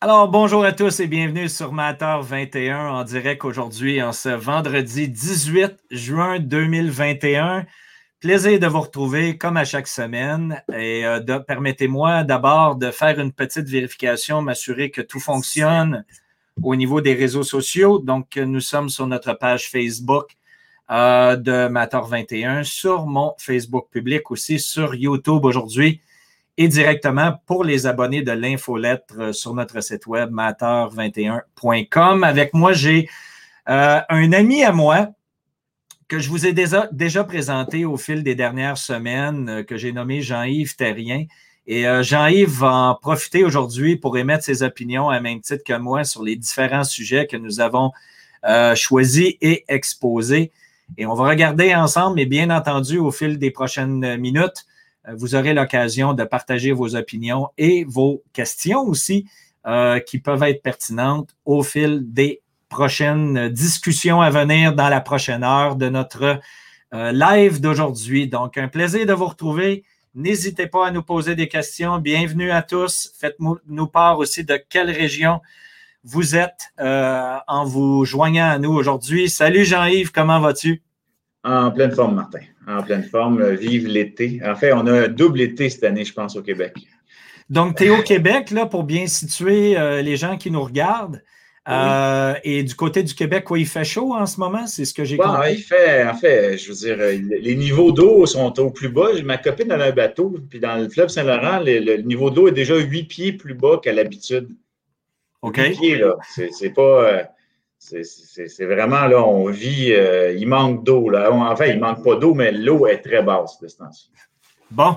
Alors, bonjour à tous et bienvenue sur Matter 21 en direct aujourd'hui, en ce vendredi 18 juin 2021. Plaisir de vous retrouver comme à chaque semaine et euh, permettez-moi d'abord de faire une petite vérification, m'assurer que tout fonctionne au niveau des réseaux sociaux. Donc, nous sommes sur notre page Facebook euh, de Matter 21, sur mon Facebook public aussi, sur YouTube aujourd'hui et directement pour les abonnés de l'infolettre euh, sur notre site web matter21.com. Avec moi, j'ai euh, un ami à moi que je vous ai déjà, présenté au fil des dernières semaines, euh, que j'ai nommé Jean-Yves Terrien. Et Jean-Yves va en profiter aujourd'hui pour émettre ses opinions à même titre que moi sur les différents sujets que nous avons choisis et exposés. Et on va regarder ensemble, mais bien entendu, au fil des prochaines minutes, vous aurez l'occasion de partager vos opinions et vos questions aussi euh, qui peuvent être pertinentes au fil des prochaines discussions à venir dans la prochaine heure de notre euh, live d'aujourd'hui. Donc, un plaisir de vous retrouver. N'hésitez pas à nous poser des questions. Bienvenue à tous. Faites-nous part aussi de quelle région vous êtes en vous joignant à nous aujourd'hui. Salut Jean-Yves, comment vas-tu? En pleine forme, Martin. En pleine forme. Vive l'été. En fait, on a un double été cette année, je pense, au Québec. Donc, tu es au Québec, là, pour bien situer euh, les gens qui nous regardent. Euh, et du côté du Québec, quoi, il fait chaud en ce moment? C'est ce que j'ai compris. Il fait, en fait, je veux dire, les niveaux d'eau sont au plus bas. Ma copine a un bateau, puis dans le fleuve Saint-Laurent, le, niveau d'eau est déjà huit pieds plus bas qu'à l'habitude. OK. Huit pieds, là. C'est pas. Euh, c'est vraiment là, on vit, euh, il manque d'eau. En fait, il manque pas d'eau, mais l'eau est très basse de ce temps-ci. Bon.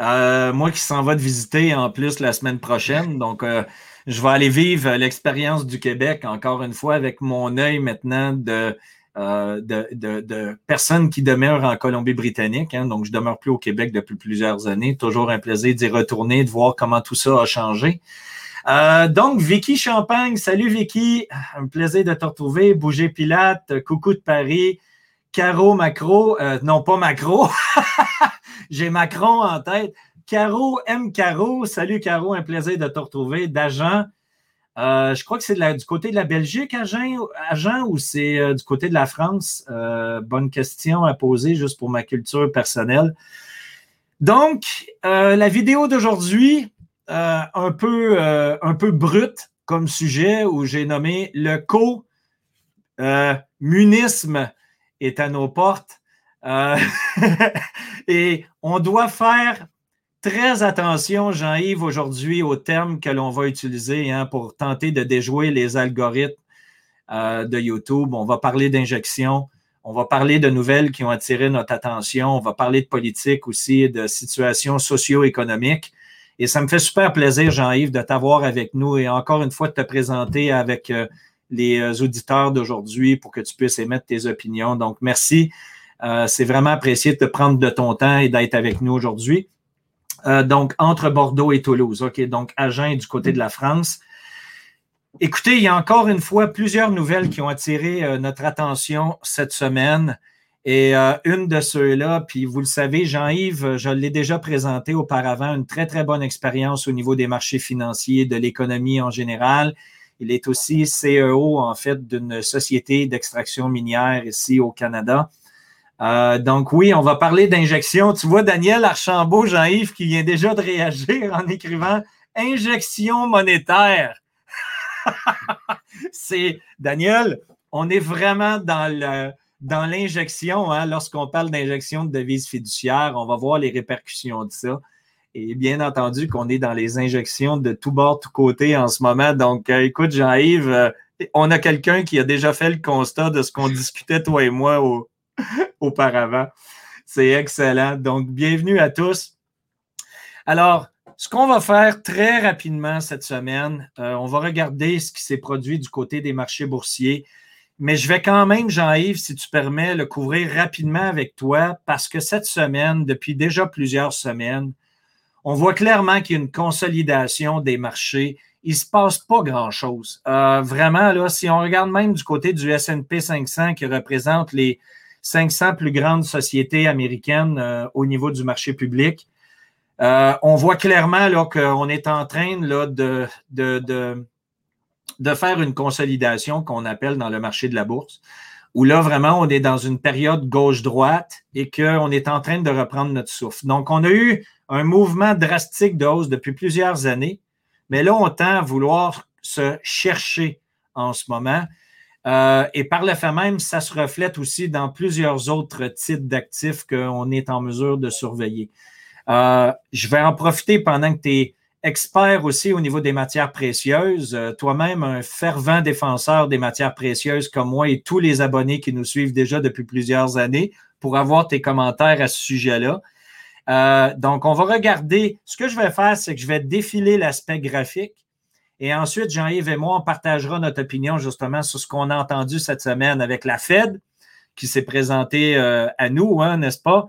Euh, moi qui s'en va de visiter en plus la semaine prochaine, donc euh, je vais aller vivre l'expérience du Québec encore une fois avec mon œil maintenant de, de, personnes qui demeurent en Colombie-Britannique. Hein. donc, je demeure plus au Québec depuis plusieurs années. Toujours un plaisir d'y retourner, de voir comment tout ça a changé. Euh, donc, Vicky Champagne, salut Vicky, un plaisir de te retrouver. Bouger Pilate, coucou de Paris. Caro Macro, euh, non pas Macro, j'ai Macron en tête. Caro M. Caro, salut Caro, un plaisir de te retrouver. D'Agent, euh, je crois que c'est du côté de la Belgique, Agent, ou c'est du côté de la France? bonne question à poser juste pour ma culture personnelle. Donc, la vidéo d'aujourd'hui, euh, un, peu, euh, brut comme sujet où j'ai nommé le co-munisme euh, est à nos portes. et on doit faire très attention, Jean-Yves, aujourd'hui aux termes que l'on va utiliser hein, pour tenter de déjouer les algorithmes de YouTube. On va parler d'injection. On va parler de nouvelles qui ont attiré notre attention. On va parler de politique aussi, de situations socio-économiques. Et ça me fait super plaisir, Jean-Yves, de t'avoir avec nous et encore une fois de te présenter avec euh, les euh, auditeurs d'aujourd'hui pour que tu puisses émettre tes opinions. Donc, merci. Euh, c'est vraiment apprécié de te prendre de ton temps et d'être avec nous aujourd'hui. donc, entre Bordeaux et Toulouse. OK, donc Agen du côté de la France. Écoutez, il y a encore une fois plusieurs nouvelles qui ont attiré notre attention cette semaine. Et euh, une de ceux-là, puis vous le savez, Jean-Yves, je l'ai déjà présenté auparavant, une très, très bonne expérience au niveau des marchés financiers, de l'économie en général. Il est aussi CEO, en fait, d'une société d'extraction minière ici au Canada. Euh, donc oui, on va parler d'injection. Tu vois Daniel Archambault, Jean-Yves, qui vient déjà de réagir en écrivant injection monétaire. C'est Daniel, on est vraiment dans le dans l'injection, hein, lorsqu'on parle d'injection de devises fiduciaires, on va voir les répercussions de ça. Et bien entendu qu'on est dans les injections de tout bord, tout côté en ce moment. Donc, euh, écoute, Jean-Yves, euh, on a quelqu'un qui a déjà fait le constat de ce qu'on discutait, toi et moi, auparavant. C'est excellent. Donc, bienvenue à tous. Alors, ce qu'on va faire très rapidement cette semaine, euh, on va regarder ce qui s'est produit du côté des marchés boursiers. Mais je vais quand même, Jean-Yves, si tu permets, le couvrir rapidement avec toi parce que cette semaine, depuis déjà plusieurs semaines, on voit clairement qu'il y a une consolidation des marchés. Il ne se passe pas grand-chose. Euh, vraiment, là, si on regarde même du côté du SP 500 qui représente les 500 plus grandes sociétés américaines euh, au niveau du marché public, on voit clairement qu'on est en train de, faire une consolidation qu'on appelle dans le marché de la bourse, où là, vraiment, on est dans une période gauche-droite et qu'on est en train de reprendre notre souffle. Donc, on a eu un mouvement drastique de hausse depuis plusieurs années, mais là, on tend à vouloir se chercher en ce moment. Euh, et par le fait même, ça se reflète aussi dans plusieurs autres types d'actifs qu'on est en mesure de surveiller. Euh, je vais en profiter pendant que tu es expert aussi au niveau des matières précieuses, euh, toi-même un fervent défenseur des matières précieuses comme moi et tous les abonnés qui nous suivent déjà depuis plusieurs années pour avoir tes commentaires à ce sujet-là. donc, on va regarder. Ce que je vais faire, c'est que je vais défiler l'aspect graphique et ensuite, Jean-Yves et moi, on partagera notre opinion justement sur ce qu'on a entendu cette semaine avec la Fed qui s'est présentée euh, à nous, hein, n'est-ce pas?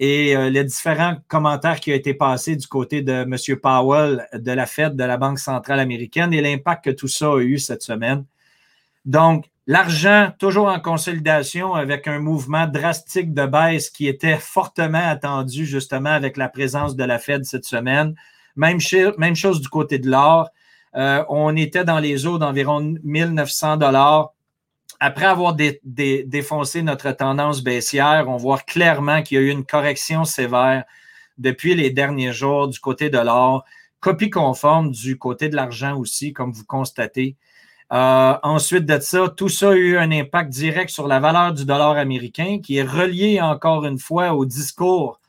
Et euh, les différents commentaires qui ont été passés du côté de M. Powell de la Fed, de la Banque centrale américaine et l'impact que tout ça a eu cette semaine. Donc, l'argent toujours en consolidation avec un mouvement drastique de baisse qui était fortement attendu justement avec la présence de la Fed cette semaine. Même, chose du côté de l'or. Euh, on était dans les eaux d'environ 1900 dollars. Après avoir défoncé notre tendance baissière, on voit clairement qu'il y a eu une correction sévère depuis les derniers jours du côté de l'or. Copie conforme du côté de l'argent aussi, comme vous constatez. Euh, ensuite de ça, tout ça a eu un impact direct sur la valeur du dollar américain qui est relié encore une fois au discours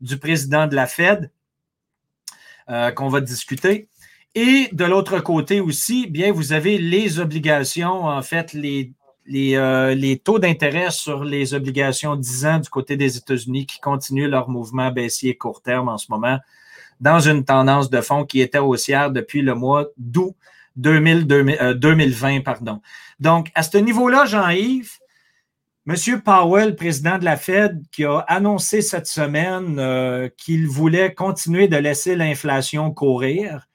du président de la Fed euh, qu'on va discuter. Et de l'autre côté aussi, bien, vous avez les obligations, en fait, les, les, euh, les taux d'intérêt sur les obligations 10 ans du côté des États-Unis qui continuent leur mouvement baissier court terme en ce moment dans une tendance de fond qui était haussière depuis le mois d'août 2020. Euh. Donc, à ce niveau-là, Jean-Yves, M. Powell, président de la Fed, qui a annoncé cette semaine euh, qu'il voulait continuer de laisser l'inflation courir,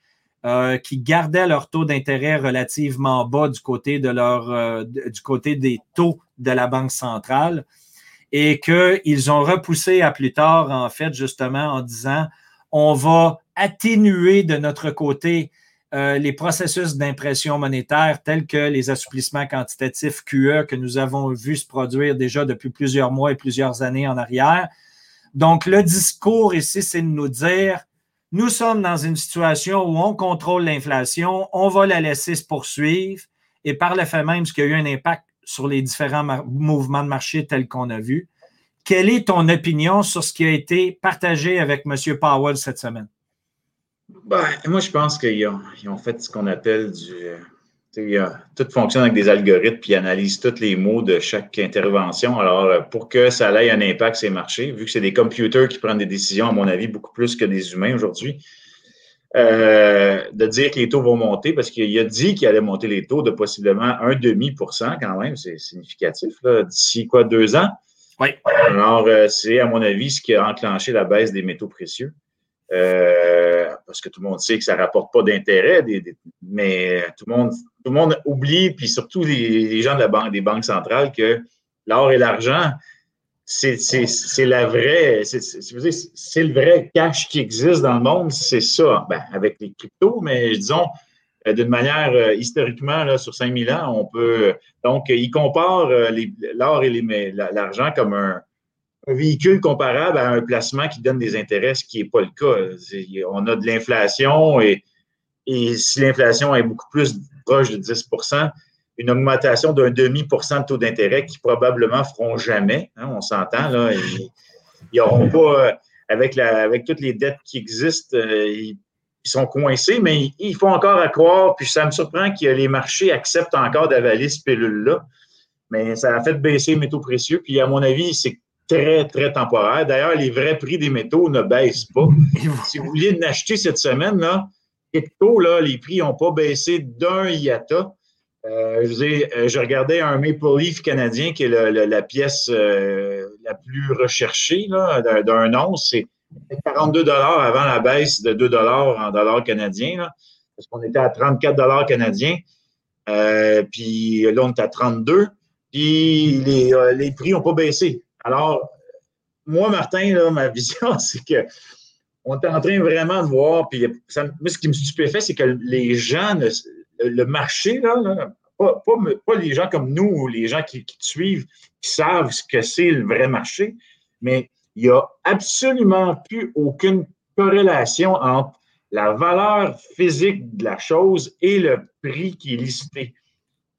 euh, qui gardaient leur taux d'intérêt relativement bas du côté, de leur, euh, côté des taux de la Banque centrale et qu'ils ont repoussé à plus tard, en fait, justement en disant on va atténuer de notre côté euh, les processus d'impression monétaire tels que les assouplissements quantitatifs QE que nous avons vu se produire déjà depuis plusieurs mois et plusieurs années en arrière. Donc, le discours ici, c'est de nous dire nous sommes dans une situation où on contrôle l'inflation, on va la laisser se poursuivre et par le fait même, ce qui a eu un impact sur les différents mouvements de marché tels qu'on a vu. Quelle est ton opinion sur ce qui a été partagé avec M. Powell cette semaine? Ben, moi, je pense qu'ils ont, fait ce qu'on appelle du, tout fonctionne avec des algorithmes, puis ils analysent tous les mots de chaque intervention. Alors, euh, pour que ça ait un impact sur les marchés, vu que c'est des computers qui prennent des décisions, à mon avis, beaucoup plus que des humains aujourd'hui, euh, de dire que les taux vont monter, parce qu'il a dit qu'il allait monter les taux de possiblement un demi pour cent quand même, c'est significatif, d'ici quoi, deux ans? Oui. Alors, euh, c'est, à mon avis, ce qui a enclenché la baisse des métaux précieux. Euh, parce que tout le monde sait que ça ne rapporte pas d'intérêt, mais tout le monde, tout le monde oublie, puis surtout les, gens de la banque, des banques centrales, que l'or et l'argent, c'est la vraie, c'est le vrai cash qui existe dans le monde, c'est ça, ben, avec les cryptos, mais disons, euh, d'une manière euh, historiquement, là, sur 5000 ans, on peut. Donc, il compare l'or et l'argent comme un, un véhicule comparable à un placement qui donne des intérêts, ce qui n'est pas le cas. On a de l'inflation et, si l'inflation est beaucoup plus proche de 10% une augmentation d'un demi-pour-cent de taux d'intérêt qui probablement feront jamais, hein, on s'entend, là, ils n'auront pas, euh, avec, la, avec toutes les dettes qui existent, euh, ils, sont coincés, mais il faut encore à puis ça me surprend que les marchés acceptent encore d'avaler ce pilule-là. Mais ça a fait baisser les métaux précieux, puis à mon avis, c'est très, très temporaire. D'ailleurs, les vrais prix des métaux ne baissent pas. si vous vouliez l'acheter cette semaine, là, là, les prix n'ont pas baissé d'un IATA. Euh, je, euh, je, regardais un Maple Leaf canadien qui est la pièce euh, la plus recherchée d'un once. C'est 42 avant la baisse de 2 en dollars canadiens. parce qu'on était à 34 canadiens. puis là, on est à 32. Puis les, les prix n'ont pas baissé. Alors, moi, Martin, ma vision, c'est que on est en train vraiment de voir, puis ce qui me stupéfait, c'est que les gens, le marché, là, pas, les gens comme nous ou les gens qui, qui te suivent, qui savent ce que c'est le vrai marché, mais il n'y a absolument plus aucune corrélation entre la valeur physique de la chose et le prix qui est listé.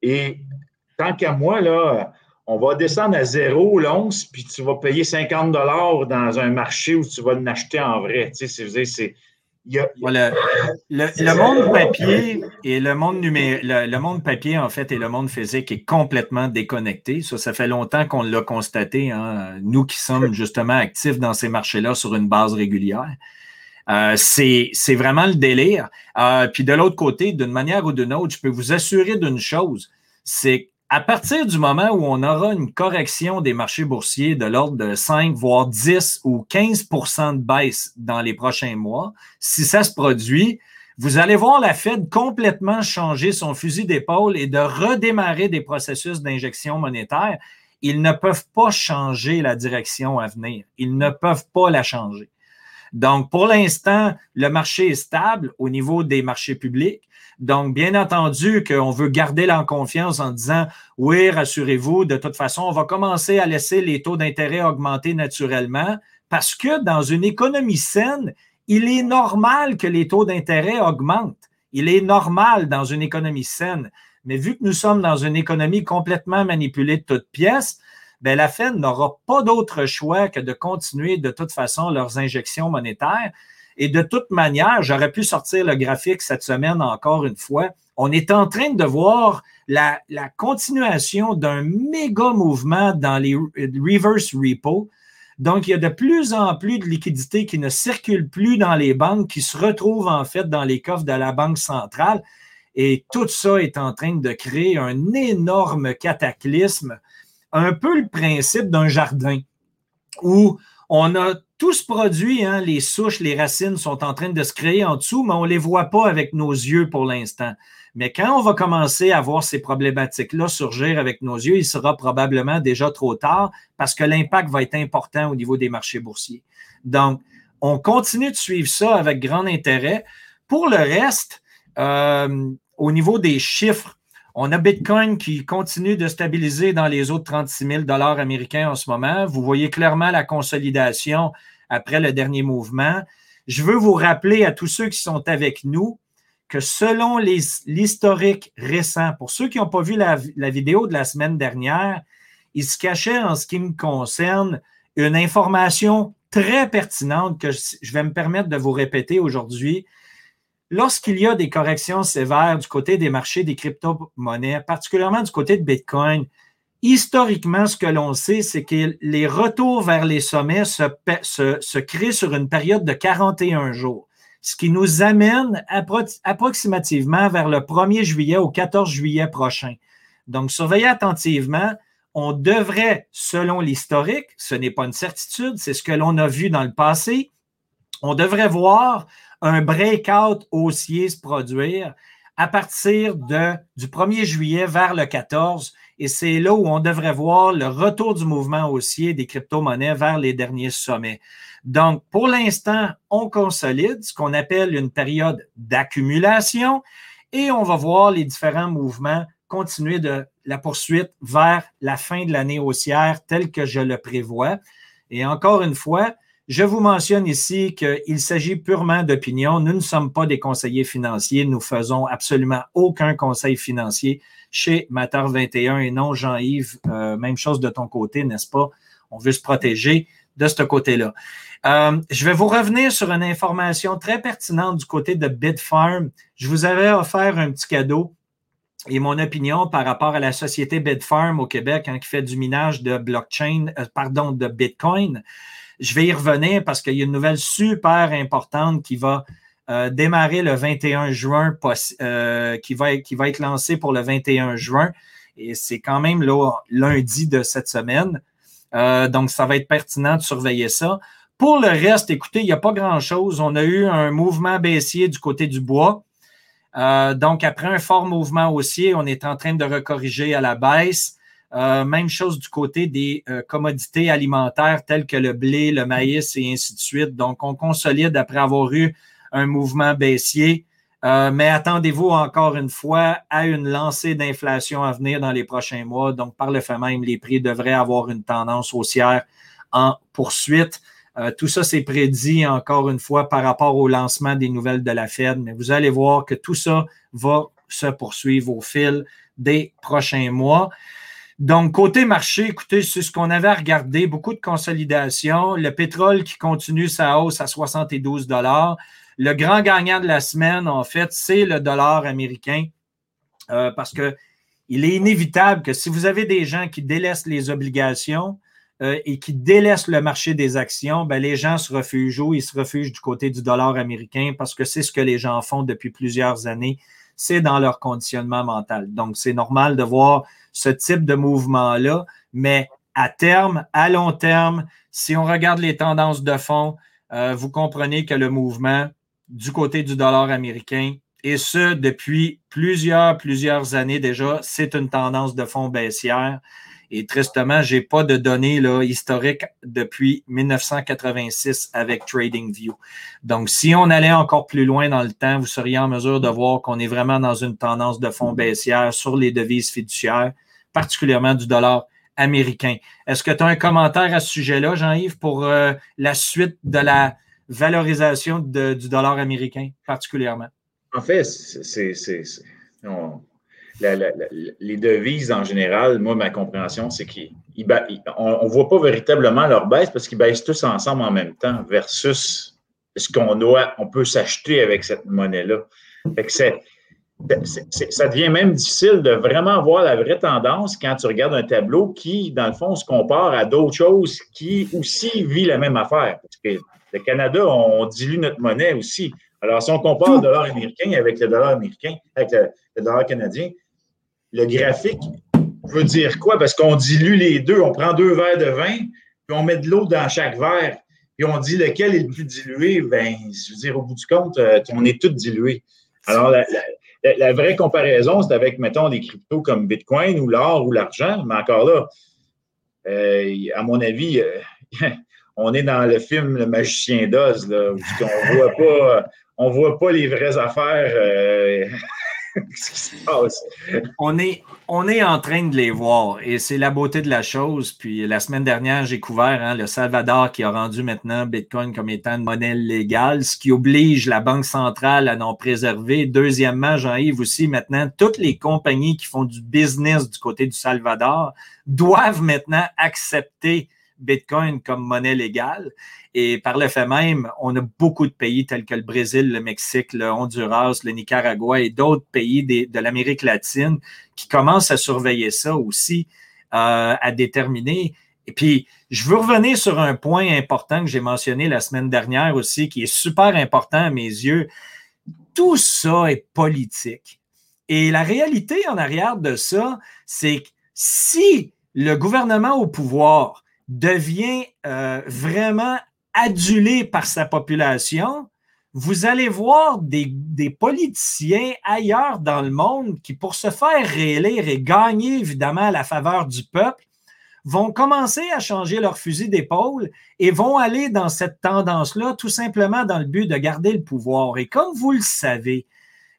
Et tant qu'à moi, là, on va descendre à zéro l'once, puis tu vas payer 50 dollars dans un marché où tu vas l'acheter en vrai. Tu sais, c'est, le, monde papier et le monde numérique, le, monde papier, en fait, et le monde physique est complètement déconnecté. Ça, ça fait longtemps qu'on l'a constaté, hein. nous qui sommes justement actifs dans ces marchés-là sur une base régulière. Euh, c'est vraiment le délire. Euh, puis de l'autre côté, d'une manière ou d'une autre, je peux vous assurer d'une chose, c'est à partir du moment où on aura une correction des marchés boursiers de l'ordre de 5, voire 10 ou 15% de baisse dans les prochains mois, si ça se produit, vous allez voir la Fed complètement changer son fusil d'épaule et de redémarrer des processus d'injection monétaire. Ils ne peuvent pas changer la direction à venir. Ils ne peuvent pas la changer. Donc, pour l'instant, le marché est stable au niveau des marchés publics. Donc, bien entendu qu'on veut garder la confiance en disant, oui, rassurez-vous, de toute façon, on va commencer à laisser les taux d'intérêt augmenter naturellement parce que dans une économie saine, il est normal que les taux d'intérêt augmentent. Il est normal dans une économie saine. Mais vu que nous sommes dans une économie complètement manipulée de toutes pièces, ben la Fed n'aura pas d'autre choix que de continuer de toute façon leurs injections monétaires. Et de toute manière, j'aurais pu sortir le graphique cette semaine encore une fois. On est en train de voir la, continuation d'un méga mouvement dans les reverse repo. Donc, il y a de plus en plus de liquidités qui ne circulent plus dans les banques, qui se retrouvent en fait dans les coffres de la Banque centrale. Et tout ça est en train de créer un énorme cataclysme, un peu le principe d'un jardin où on a tout ce produit, hein, les souches, les racines sont en train de se créer en dessous, mais on ne les voit pas avec nos yeux pour l'instant. Mais quand on va commencer à voir ces problématiques-là surgir avec nos yeux, il sera probablement déjà trop tard parce que l'impact va être important au niveau des marchés boursiers. Donc, on continue de suivre ça avec grand intérêt. Pour le reste, euh, au niveau des chiffres, on a Bitcoin qui continue de stabiliser dans les autres 36 000 dollars américains en ce moment. Vous voyez clairement la consolidation après le dernier mouvement. Je veux vous rappeler à tous ceux qui sont avec nous que selon l'historique récent, pour ceux qui n'ont pas vu la, la, vidéo de la semaine dernière, il se cachait en ce qui me concerne une information très pertinente que je vais me permettre de vous répéter aujourd'hui lorsqu'il y a des corrections sévères du côté des marchés des crypto-monnaies, particulièrement du côté de Bitcoin, historiquement, ce que l'on sait, c'est que les retours vers les sommets se, créent sur une période de 41 jours, ce qui nous amène approximativement vers le 1er juillet au 14 juillet prochain. Donc, surveillez attentivement. On devrait, selon l'historique, ce n'est pas une certitude, c'est ce que l'on a vu dans le passé, on devrait voir un breakout haussier se produire à partir du 1er juillet vers le 14. Et c'est là où on devrait voir le retour du mouvement haussier des crypto-monnaies vers les derniers sommets. Donc, pour l'instant, on consolide ce qu'on appelle une période d'accumulation et on va voir les différents mouvements continuer de la poursuite vers la fin de l'année haussière telle que je le prévois. Et encore une fois, je vous mentionne ici qu'il s'agit purement d'opinion. Nous ne sommes pas des conseillers financiers. Nous faisons absolument aucun conseil financier chez Mater 21 et non Jean-Yves. Euh, même chose de ton côté, n'est-ce pas? On veut se protéger de ce côté-là. Euh, je vais vous revenir sur une information très pertinente du côté de Bitfarm. Je vous avais offert un petit cadeau et mon opinion par rapport à la société Bitfarm au Québec hein, qui fait du minage de blockchain, euh, pardon, de Bitcoin. Je vais y revenir parce qu'il y a une nouvelle super importante qui va euh, démarrer le 21 juin, euh, qui, va, qui va être lancée pour le 21 juin. Et c'est quand même là, lundi de cette semaine. Euh, donc, ça va être pertinent de surveiller ça. Pour le reste, écoutez, il n'y a pas grand-chose. On a eu un mouvement baissier du côté du bois. donc, après un fort mouvement haussier, on est en train de recorriger à la baisse. Euh, même chose du côté des euh, commodités alimentaires telles que le blé, le maïs et ainsi de suite. Donc, on consolide après avoir eu un mouvement baissier. Euh, mais attendez-vous encore une fois à une lancée d'inflation à venir dans les prochains mois. Donc, par le fait même, les prix devraient avoir une tendance haussière en poursuite. tout ça, c'est prédit encore une fois par rapport au lancement des nouvelles de la Fed. Mais vous allez voir que tout ça va se poursuivre au fil des prochains mois. Donc, côté marché, écoutez, c'est ce qu'on avait à regarder, beaucoup de consolidation. Le pétrole qui continue sa hausse à 72 Le grand gagnant de la semaine, en fait, c'est le dollar américain euh, parce que il est inévitable que si vous avez des gens qui délaissent les obligations euh, et qui délaissent le marché des actions, ben, les gens se refugent où? Ils se refugent du côté du dollar américain parce que c'est ce que les gens font depuis plusieurs années. C'est dans leur conditionnement mental. Donc, c'est normal de voir ce type de mouvement-là, mais à terme, à long terme, si on regarde les tendances de fond, euh, vous comprenez que le mouvement du côté du dollar américain, et ce depuis plusieurs, plusieurs années déjà, c'est une tendance de fond baissière. Et tristement, je n'ai pas de données là, historiques depuis 1986 avec TradingView. Donc, si on allait encore plus loin dans le temps, vous seriez en mesure de voir qu'on est vraiment dans une tendance de fond baissière sur les devises fiduciaires particulièrement du dollar américain. Est-ce que tu as un commentaire à ce sujet-là, Jean-Yves, pour euh, la suite de la valorisation du dollar américain, particulièrement? En fait, c'est, les devises en général, moi, ma compréhension, c'est qu'on ne voit pas véritablement leur baisse parce qu'ils baissent tous ensemble en même temps versus ce qu'on doit, on peut s'acheter avec cette monnaie-là. Ça devient même difficile de vraiment voir la vraie tendance quand tu regardes un tableau qui, dans le fond, se compare à d'autres choses qui aussi vivent la même affaire. Parce que le Canada, on dilue notre monnaie aussi. Alors, si on compare le dollar américain avec le dollar américain, avec le, dollar canadien, le graphique veut dire quoi? Parce qu'on dilue les deux. On prend deux verres de vin, puis on met de l'eau dans chaque verre, puis on dit lequel est le plus dilué? Ben, je veux dire, au bout du compte, euh, on est tous dilués. Alors, la, vraie comparaison, c'est avec, mettons, des cryptos comme Bitcoin ou l'or ou l'argent, mais encore là, euh, à mon avis, euh, on est dans le film Le Magicien d'Oz, où on voit pas, voit pas les vraies affaires. On est, on est en train de les voir et c'est la beauté de la chose. Puis la semaine dernière, j'ai couvert hein, le Salvador qui a rendu maintenant Bitcoin comme étant une monnaie légale, ce qui oblige la Banque centrale à non préserver. Deuxièmement, Jean-Yves aussi, maintenant, toutes les compagnies qui font du business du côté du Salvador doivent maintenant accepter Bitcoin comme monnaie légale. Et par le fait même, on a beaucoup de pays tels que le Brésil, le Mexique, le Honduras, le Nicaragua et d'autres pays de l'Amérique latine qui commencent à surveiller ça aussi, euh, à déterminer. Et puis, je veux revenir sur un point important que j'ai mentionné la semaine dernière aussi, qui est super important à mes yeux. Tout ça est politique. Et la réalité en arrière de ça, c'est que si le gouvernement au pouvoir devient euh, vraiment adulé par sa population, vous allez voir des, politiciens ailleurs dans le monde qui, pour se faire réélire et gagner évidemment la faveur du peuple, vont commencer à changer leur fusil d'épaule et vont aller dans cette tendance-là tout simplement dans le but de garder le pouvoir. Et comme vous le savez,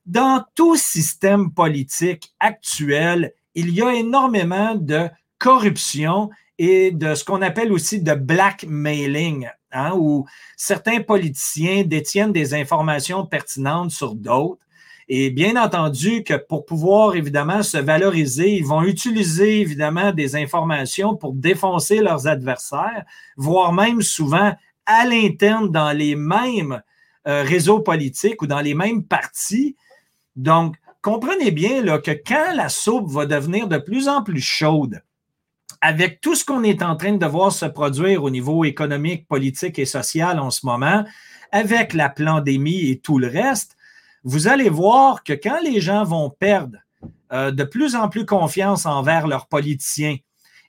dans tout système politique actuel, il y a énormément de corruption et de ce qu'on appelle aussi de blackmailing, hein, où certains politiciens détiennent des informations pertinentes sur d'autres. Et bien entendu que pour pouvoir évidemment se valoriser, ils vont utiliser évidemment des informations pour défoncer leurs adversaires, voire même souvent à l'interne dans les mêmes euh, réseaux politiques ou dans les mêmes partis. Donc, comprenez bien là, que quand la soupe va devenir de plus en plus chaude, avec tout ce qu'on est en train de voir se produire au niveau économique, politique et social en ce moment, avec la pandémie et tout le reste, vous allez voir que quand les gens vont perdre euh, de plus en plus confiance envers leurs politiciens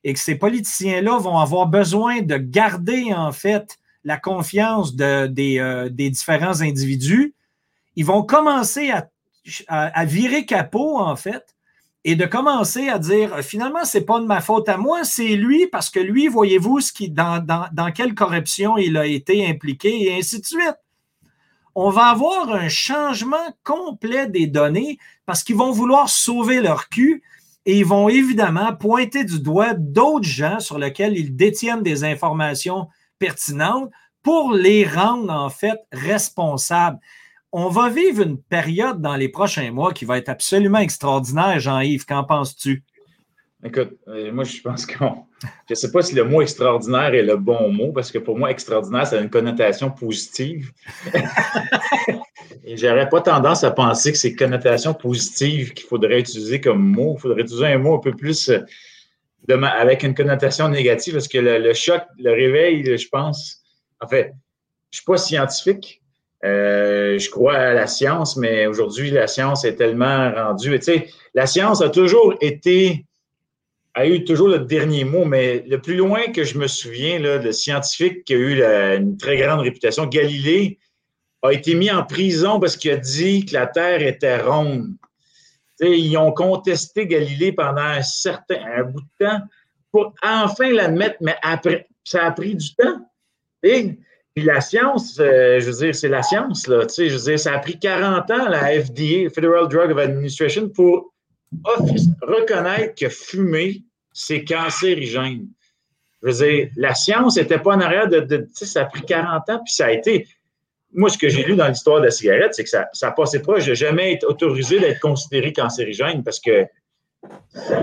et que ces politiciens-là vont avoir besoin de garder en fait la confiance euh, des, différents individus, ils vont commencer à virer capot en fait et de commencer à dire finalement, ce n'est pas de ma faute à moi, c'est lui, parce que lui, voyez-vous ce qui, dans, dans, quelle corruption il a été impliqué, et ainsi de suite. On va avoir un changement complet des données parce qu'ils vont vouloir sauver leur cul et ils vont évidemment pointer du doigt d'autres gens sur lesquels ils détiennent des informations pertinentes pour les rendre en fait responsables on va vivre une période dans les prochains mois qui va être absolument extraordinaire, Jean-Yves. Qu'en penses-tu? Écoute, euh, moi, je pense qu'on. Je ne sais pas si le mot extraordinaire est le bon mot, parce que pour moi, extraordinaire, ça a une connotation positive. Et j'aurais pas tendance à penser que c'est connotation positive qu'il faudrait utiliser comme mot. Il faudrait utiliser un mot un peu plus euh, avec une connotation négative, parce que le, choc, le réveil, je pense. En fait, je ne suis pas scientifique, euh, je crois à la science, mais aujourd'hui, la science est tellement rendue. Tu sais, la science a toujours été, a eu toujours le dernier mot, mais le plus loin que je me souviens, le scientifique qui a eu une très grande réputation, Galilée, a été mis en prison parce qu'il a dit que la Terre était ronde. Ils ont contesté Galilée pendant un certain un bout de temps pour enfin l'admettre, mais après, ça a pris du temps. Puis la science, euh, je veux dire, c'est la science, là. Tu sais, je veux dire, ça a pris 40 ans, la FDA, Federal Drug Administration, pour reconnaître que fumer, c'est cancérigène. Je veux dire, la science n'était pas en arrière de, tu sais, ça a pris 40 ans, puis ça a été. Moi, ce que j'ai lu dans l'histoire de la cigarette, c'est que ça, ça passait pas. Je n'ai jamais été autorisé d'être considéré cancérigène parce que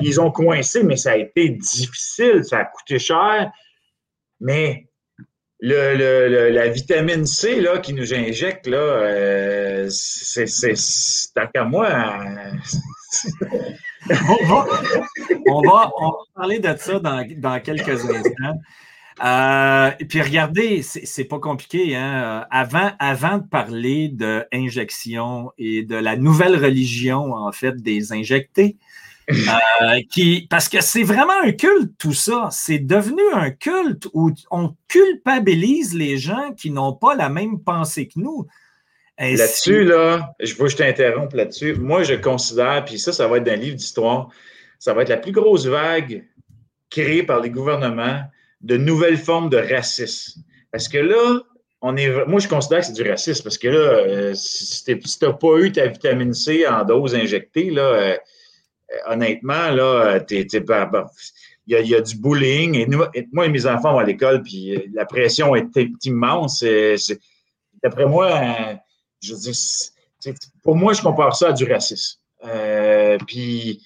ils ont coincé, mais ça a été difficile, ça a coûté cher. Mais le, la vitamine C là, qui nous injecte, là, euh, c'est, qu'à moi. on, va, parler de ça dans, quelques instants. Euh, et puis regardez, c'est, pas compliqué. Hein? Avant, avant de parler d'injection et de la nouvelle religion, en fait, des injectés, euh, qui, parce que c'est vraiment un culte, tout ça. C'est devenu un culte où on culpabilise les gens qui n'ont pas la même pensée que nous. Là-dessus, là, je veux que je t'interrompe là-dessus. Moi, je considère, puis ça, ça va être dans un livre d'histoire, ça va être la plus grosse vague créée par les gouvernements de nouvelles formes de racisme. Parce que là, on est, moi, je considère que c'est du racisme parce que là, euh, si tu n'as pas eu ta vitamine C en dose injectée, là, euh, honnêtement, là, t'es, il y, a, du bullying. Et, moi et mes enfants vont à l'école, puis euh, la pression est, immense. d'après moi, je dis, pour moi, je compare ça à du racisme. Euh, puis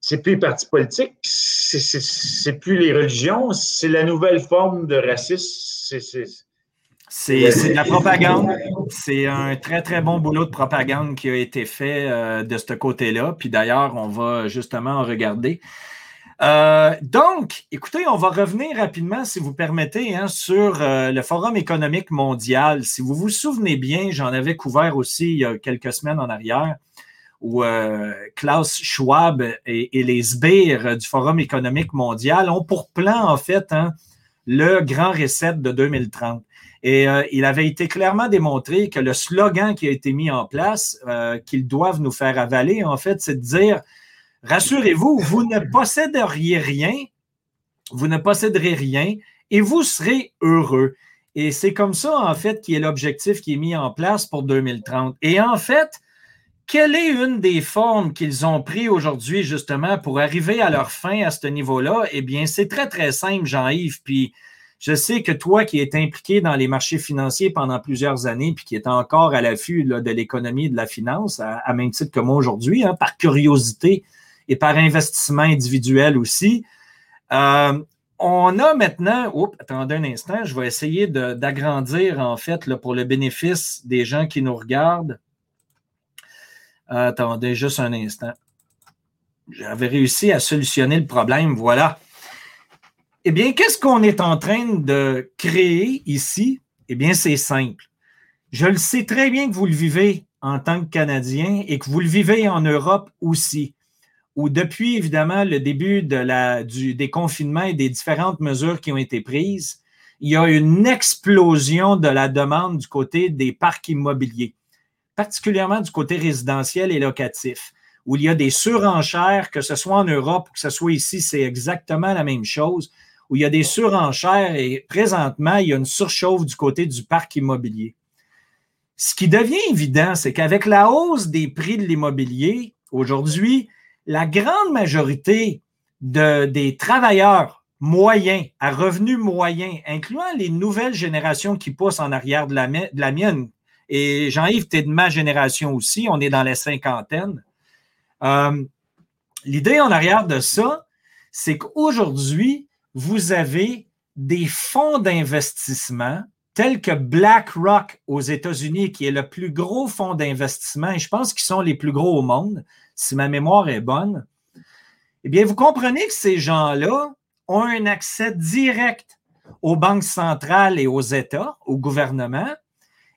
c'est plus les partis politiques, c'est, plus les religions, c'est la nouvelle forme de racisme. C'est de la propagande. C'est un très, très bon boulot de propagande qui a été fait euh, de ce côté-là. Puis d'ailleurs, on va justement en regarder. Euh, donc, écoutez, on va revenir rapidement, si vous permettez, hein, sur euh, le Forum économique mondial. Si vous vous souvenez bien, j'en avais couvert aussi il y a quelques semaines en arrière, où Klaus Schwab et, les sbires du Forum économique mondial ont pour plan, en fait, hein, le grand reset de 2030. Et euh, il avait été clairement démontré que le slogan qui a été mis en place, euh, qu'ils doivent nous faire avaler, en fait, c'est de dire, rassurez-vous, vous ne posséderiez rien, vous ne posséderez rien et vous serez heureux. Et c'est comme ça, en fait, qui est l'objectif qui est mis en place pour 2030. Et en fait, quelle est une des formes qu'ils ont pris aujourd'hui, justement, pour arriver à leur fin à ce niveau-là? Eh bien, c'est très, très simple, Jean-Yves. Puis, je sais que toi qui es impliqué dans les marchés financiers pendant plusieurs années, puis qui est encore à l'affût de l'économie et de la finance, à, même titre que moi aujourd'hui, hein, par curiosité et par investissement individuel aussi, euh, on a maintenant, oups, attendez un instant, je vais essayer d'agrandir en fait pour le bénéfice des gens qui nous regardent. Attendez juste un instant. J'avais réussi à solutionner le problème, voilà. Eh bien, qu'est-ce qu'on est en train de créer ici? Eh bien, c'est simple. Je le sais très bien que vous le vivez en tant que Canadien et que vous le vivez en Europe aussi, où depuis évidemment le début des confinements et des différentes mesures qui ont été prises, il y a une explosion de la demande du côté des parcs immobiliers, particulièrement du côté résidentiel et locatif où il y a des surenchères, que ce soit en Europe ou que ce soit ici, c'est exactement la même chose, où il y a des surenchères et présentement, il y a une surchauffe du côté du parc immobilier. Ce qui devient évident, c'est qu'avec la hausse des prix de l'immobilier, aujourd'hui, la grande majorité de, des travailleurs moyens, à revenus moyens, incluant les nouvelles générations qui poussent en arrière de la mienne, et Jean-Yves, tu es de ma génération aussi, on est dans les cinquantaines. Euh, l'idée en arrière de ça, c'est qu'aujourd'hui, vous avez des fonds d'investissement tels que BlackRock aux États-Unis, qui est le plus gros fonds d'investissement, et je pense qu'ils sont les plus gros au monde, si ma mémoire est bonne. Eh bien, vous comprenez que ces gens-là ont un accès direct aux banques centrales et aux États, au gouvernement,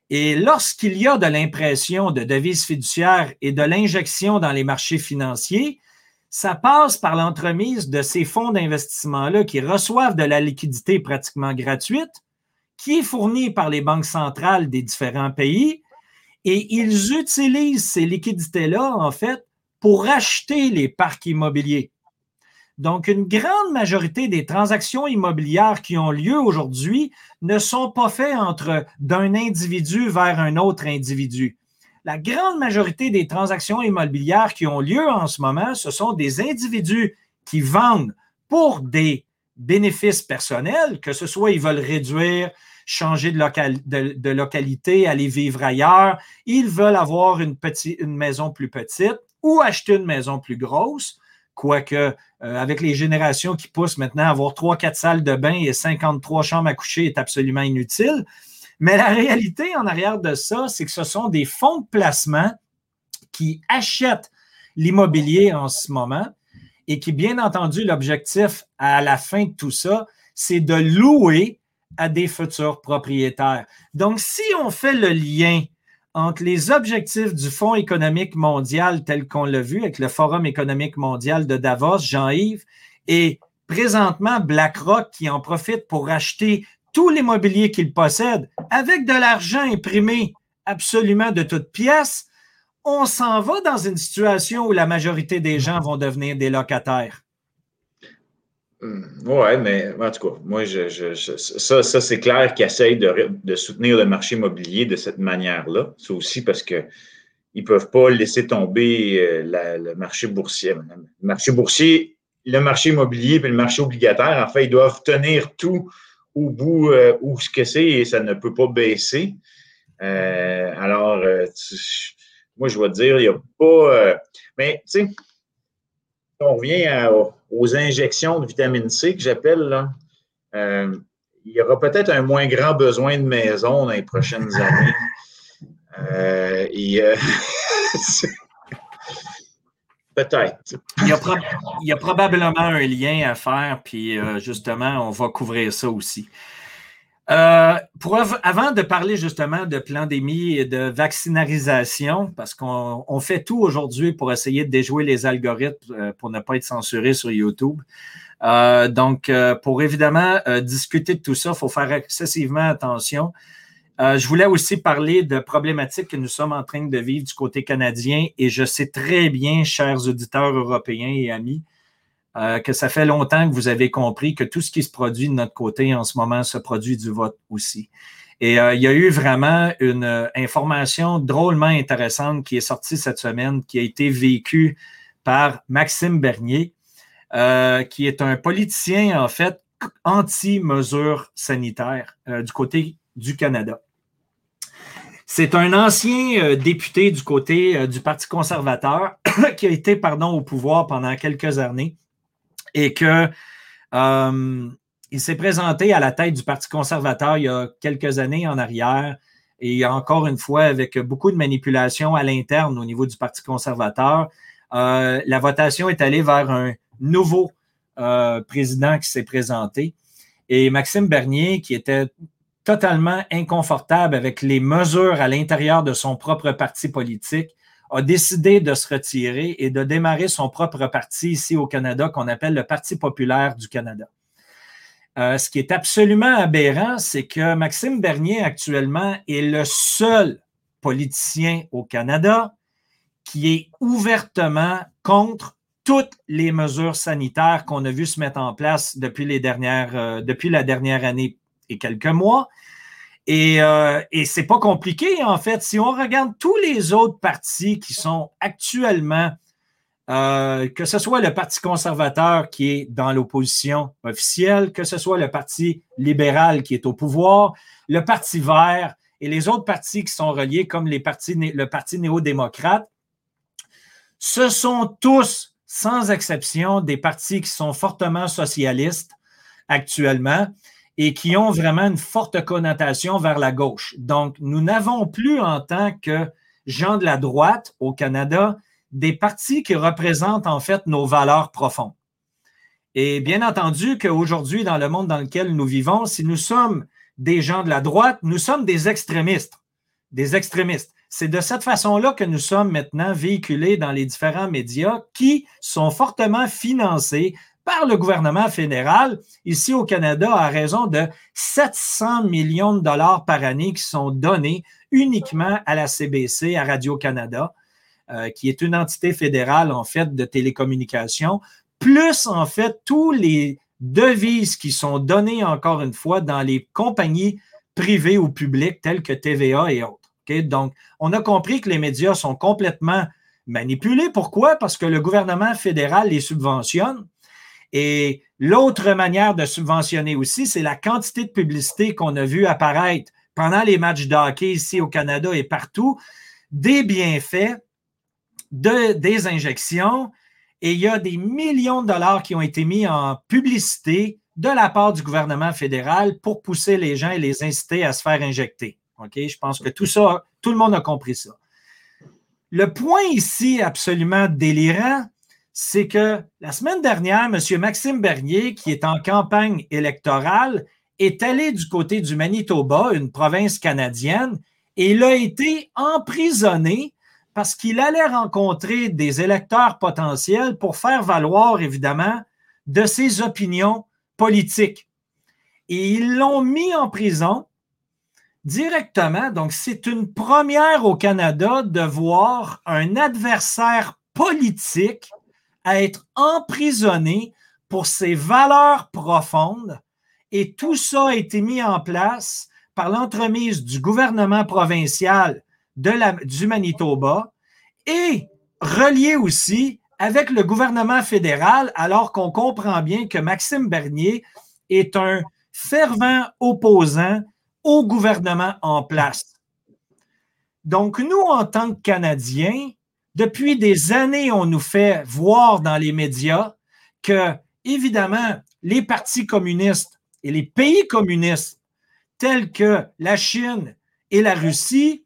et lorsqu'il y a de l'impression de devises fiduciaires et de l'injection dans les marchés financiers, ça passe par l'entremise de ces fonds d'investissement-là qui reçoivent de la liquidité pratiquement gratuite, qui est fournie par les banques centrales des différents pays, et ils utilisent ces liquidités-là, en fait, pour acheter les parcs immobiliers. Donc, une grande majorité des transactions immobilières qui ont lieu aujourd'hui ne sont pas faites entre d'un individu vers un autre individu. La grande majorité des transactions immobilières qui ont lieu en ce moment, ce sont des individus qui vendent pour des bénéfices personnels, que ce soit ils veulent réduire, changer de, localité, aller vivre ailleurs, ils veulent avoir une, maison plus petite ou acheter une maison plus grosse quoique euh, avec les générations qui poussent maintenant, avoir trois, quatre salles de bain et 53 chambres à coucher est absolument inutile. Mais la réalité en arrière de ça, c'est que ce sont des fonds de placement qui achètent l'immobilier en ce moment et qui, bien entendu, l'objectif à la fin de tout ça, c'est de louer à des futurs propriétaires. Donc, si on fait le lien entre les objectifs du Fonds économique mondial tel qu'on l'a vu avec le Forum économique mondial de Davos, Jean-Yves, et présentement BlackRock qui en profite pour acheter tout l'immobilier qu'il possède avec de l'argent imprimé absolument de toutes pièces, on s'en va dans une situation où la majorité des gens vont devenir des locataires. Hmm. Oui, mais en tout cas, moi, je, ça, ça c'est clair qu'ils essayent de, soutenir le marché immobilier de cette manière-là. C'est aussi parce qu'ils ne peuvent pas laisser tomber euh, le marché boursier. Le marché boursier, le marché immobilier et le marché obligataire, en fait, ils doivent tenir tout au bout euh, où ce que c'est et ça ne peut pas baisser. Euh, alors, moi, je vais te dire, il n'y a pas. mais, tu sais, on revient aux injections de vitamine C que j'appelle, euh, il y aura peut-être un moins grand besoin de maison dans les prochaines années. Euh, euh, peut-être. Il, y a probablement un lien à faire, puis justement, on va couvrir ça aussi. Euh, pour, avant de parler justement de pandémie et de vaccinarisation, parce qu'on fait tout aujourd'hui pour essayer de déjouer les algorithmes euh, pour ne pas être censuré sur YouTube. Euh, donc, pour évidemment discuter de tout ça, il faut faire excessivement attention. je voulais aussi parler de problématiques que nous sommes en train de vivre du côté canadien et je sais très bien, chers auditeurs européens et amis, euh, que ça fait longtemps que vous avez compris que tout ce qui se produit de notre côté en ce moment se produit du vote aussi. Et euh, il y a eu vraiment une euh, information drôlement intéressante qui est sortie cette semaine, qui a été vécue par Maxime Bernier, qui est un politicien, en fait, anti-mesures sanitaires du côté du Canada. C'est un ancien député du côté du Parti conservateur qui a été, pardon, au pouvoir pendant quelques années et que euh, il s'est présenté à la tête du Parti conservateur il y a quelques années en arrière et encore une fois avec beaucoup de manipulations à l'interne au niveau du Parti conservateur. Euh, la votation est allée vers un nouveau euh, président qui s'est présenté et Maxime Bernier qui était totalement inconfortable avec les mesures à l'intérieur de son propre parti politique a décidé de se retirer et de démarrer son propre parti ici au Canada qu'on appelle le Parti populaire du Canada. Euh, ce qui est absolument aberrant, c'est que Maxime Bernier actuellement est le seul politicien au Canada qui est ouvertement contre toutes les mesures sanitaires qu'on a vu se mettre en place euh, depuis la dernière année et quelques mois. Et, euh, et c'est pas compliqué, en fait. Si on regarde tous les autres partis qui sont actuellement, euh, que ce soit le Parti conservateur qui est dans l'opposition officielle, que ce soit le Parti libéral qui est au pouvoir, le Parti vert et les autres partis qui sont reliés, comme les partis, le Parti néo-démocrate, ce sont tous, sans exception, des partis qui sont fortement socialistes actuellement et qui ont vraiment une forte connotation vers la gauche. Donc, nous n'avons plus en tant que gens de la droite au Canada des partis qui représentent en fait nos valeurs profondes. Et bien entendu qu'aujourd'hui, dans le monde dans lequel nous vivons, si nous sommes des gens de la droite, nous sommes des extrémistes. Des extrémistes. C'est de cette façon-là que nous sommes maintenant véhiculés dans les différents médias qui sont fortement financés par le gouvernement fédéral ici au Canada à raison de 700 millions de dollars par année qui sont donnés uniquement à la CBC, à Radio-Canada, euh, qui est une entité fédérale en fait de télécommunications, plus en fait tous les devises qui sont données encore une fois dans les compagnies privées ou publiques telles que TVA et autres. Donc, on a compris que les médias sont complètement manipulés. Pourquoi? Parce que le gouvernement fédéral les subventionne et l'autre manière de subventionner aussi, c'est la quantité de publicité qu'on a vu apparaître pendant les matchs de hockey ici au Canada et partout, des bienfaits, de, des injections, et il y a des millions de dollars qui ont été mis en publicité de la part du gouvernement fédéral pour pousser les gens et les inciter à se faire injecter. OK? Je pense que tout ça, tout le monde a compris ça. Le point ici absolument délirant, c'est que la semaine dernière, M. Maxime Bernier, qui est en campagne électorale, est allé du côté du Manitoba, une province canadienne, et il a été emprisonné parce qu'il allait rencontrer des électeurs potentiels pour faire valoir, évidemment, de ses opinions politiques. Et ils l'ont mis en prison directement. Donc, c'est une première au Canada de voir un adversaire politique à être emprisonné pour ses valeurs profondes. Et tout ça a été mis en place par l'entremise du gouvernement provincial de du Manitoba et relié aussi avec le gouvernement fédéral, alors qu'on comprend bien que Maxime Bernier est un fervent opposant au gouvernement en place. Donc, nous, en tant que Canadiens, depuis des années, on nous fait voir dans les médias que, évidemment, les partis communistes et les pays communistes, tels que la Chine et la Russie,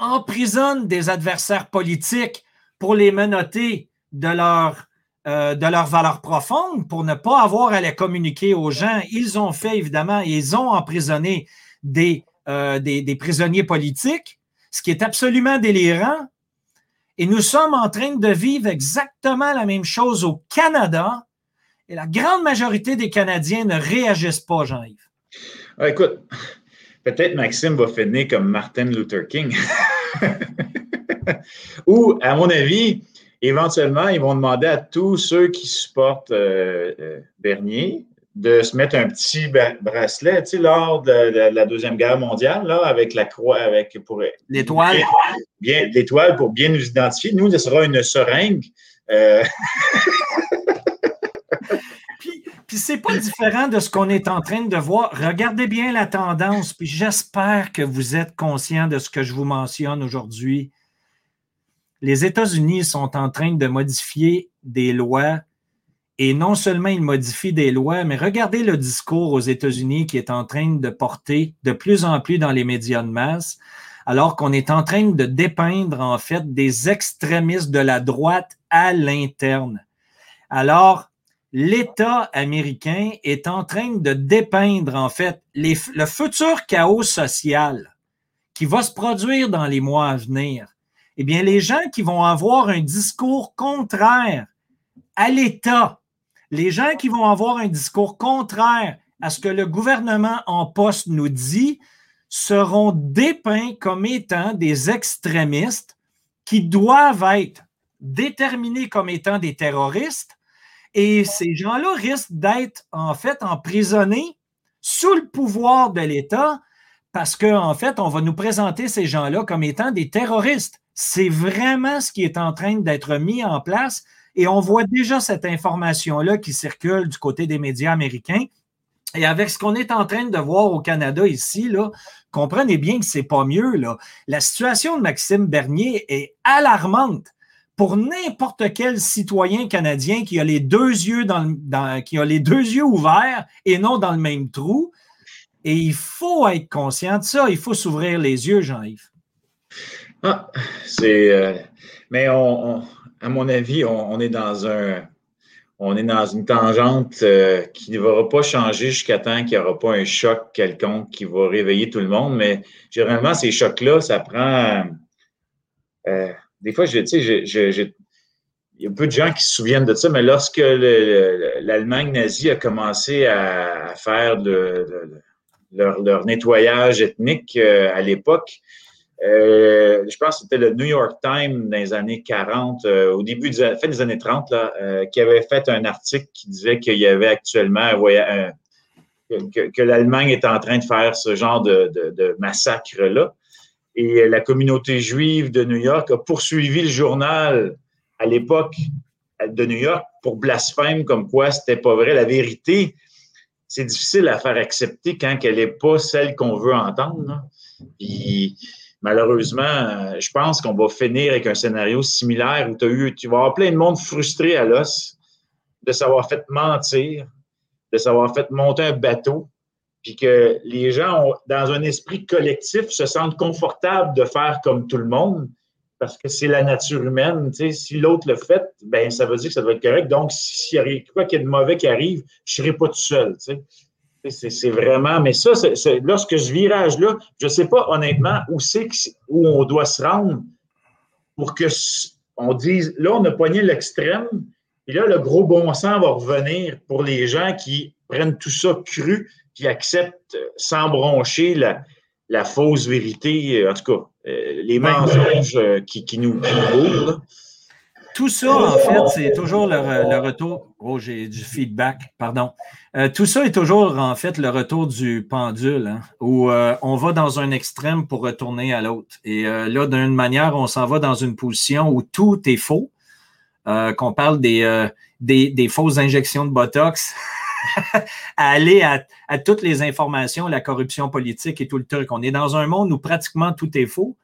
emprisonnent des adversaires politiques pour les menotter de leur, euh, de leurs valeurs profondes, pour ne pas avoir à les communiquer aux gens. Ils ont fait, évidemment, ils ont emprisonné des, euh, prisonniers politiques, ce qui est absolument délirant et nous sommes en train de vivre exactement la même chose au Canada. Et la grande majorité des Canadiens ne réagissent pas, Jean-Yves. Ah, écoute, peut-être Maxime va finir comme Martin Luther King. Ou, à mon avis, éventuellement, ils vont demander à tous ceux qui supportent euh, euh, Bernier de se mettre un petit bracelet, tu sais, lors de, la Deuxième Guerre mondiale, là, avec la croix, avec pour l'étoile. Bien, l'étoile pour bien nous identifier. Nous, ce sera une seringue. Euh... puis, puis c'est pas différent de ce qu'on est en train de voir. Regardez bien la tendance, puis j'espère que vous êtes conscient de ce que je vous mentionne aujourd'hui. Les États-Unis sont en train de modifier des lois et non seulement il modifie des lois, mais regardez le discours aux États-Unis qui est en train de porter de plus en plus dans les médias de masse, alors qu'on est en train de dépeindre en fait des extrémistes de la droite à l'interne. Alors, l'État américain est en train de dépeindre en fait le futur chaos social qui va se produire dans les mois à venir. Eh bien, les gens qui vont avoir un discours contraire à l'État, les gens qui vont avoir un discours contraire à ce que le gouvernement en poste nous dit seront dépeints comme étant des extrémistes qui doivent être déterminés comme étant des terroristes et ces gens-là risquent d'être en fait emprisonnés sous le pouvoir de l'État parce qu'en en fait, on va nous présenter ces gens-là comme étant des terroristes. C'est vraiment ce qui est en train d'être mis en place et on voit déjà cette information-là qui circule du côté des médias américains. Et avec ce qu'on est en train de voir au Canada ici, là, comprenez bien que c'est pas mieux. Là. La situation de Maxime Bernier est alarmante pour n'importe quel citoyen canadien qui a les deux yeux dans, qui a les deux yeux ouverts et non dans le même trou. Et il faut être conscient de ça. Il faut s'ouvrir les yeux, Jean-Yves. Ah, c'est. Euh, mais on, à mon avis, on, est dans un. On est dans une tangente euh, qui ne va pas changer jusqu'à temps qu'il n'y aura pas un choc quelconque qui va réveiller tout le monde. Mais généralement, ces chocs-là, ça prend. Euh, des fois, je, sais, il y a peu de gens qui se souviennent de ça, mais lorsque l'Allemagne nazie a commencé à, faire leur, nettoyage ethnique euh, à l'époque, euh, je pense que c'était le New York Times dans les années 40, euh, au début des, fin des années 30, là, qui avait fait un article qui disait qu'il y avait actuellement que, l'Allemagne est en train de faire ce genre de, de massacre-là. Et la communauté juive de New York a poursuivi le journal à l'époque de New York pour blasphème, comme quoi c'était pas vrai. La vérité, c'est difficile à faire accepter quand elle n'est pas celle qu'on veut entendre. Puis, malheureusement, je pense qu'on va finir avec un scénario similaire où as eu, tu vas avoir plein de monde frustré à l'os de savoir fait mentir, de savoir fait monter un bateau, puis que les gens, dans un esprit collectif, se sentent confortables de faire comme tout le monde, parce que c'est la nature humaine. Si l'autre le fait, ben ça veut dire que ça doit être correct. Donc, s'il y a quoi qu'il de mauvais qui arrive, je ne serai pas tout seul. C'est vraiment. Mais ça, lorsque ce virage-là, je ne sais pas honnêtement où c'est où on doit se rendre pour que on dise là, on a poigné l'extrême, et là, le gros bon sens va revenir pour les gens qui prennent tout ça cru qui acceptent sans broncher la, fausse vérité, en tout cas, euh, les mensonges euh, qui, nous, qui Tout ça, en fait, c'est toujours le, retour. Oh, j'ai du feedback, pardon. Euh, tout ça est toujours, en fait, le retour du pendule, hein, où on va dans un extrême pour retourner à l'autre. Et là, d'une manière, on s'en va dans une position où tout est faux, qu'on parle des, des, des, fausses injections de Botox. à aller à, toutes les informations, la corruption politique et tout le truc. On est dans un monde où pratiquement tout est faux.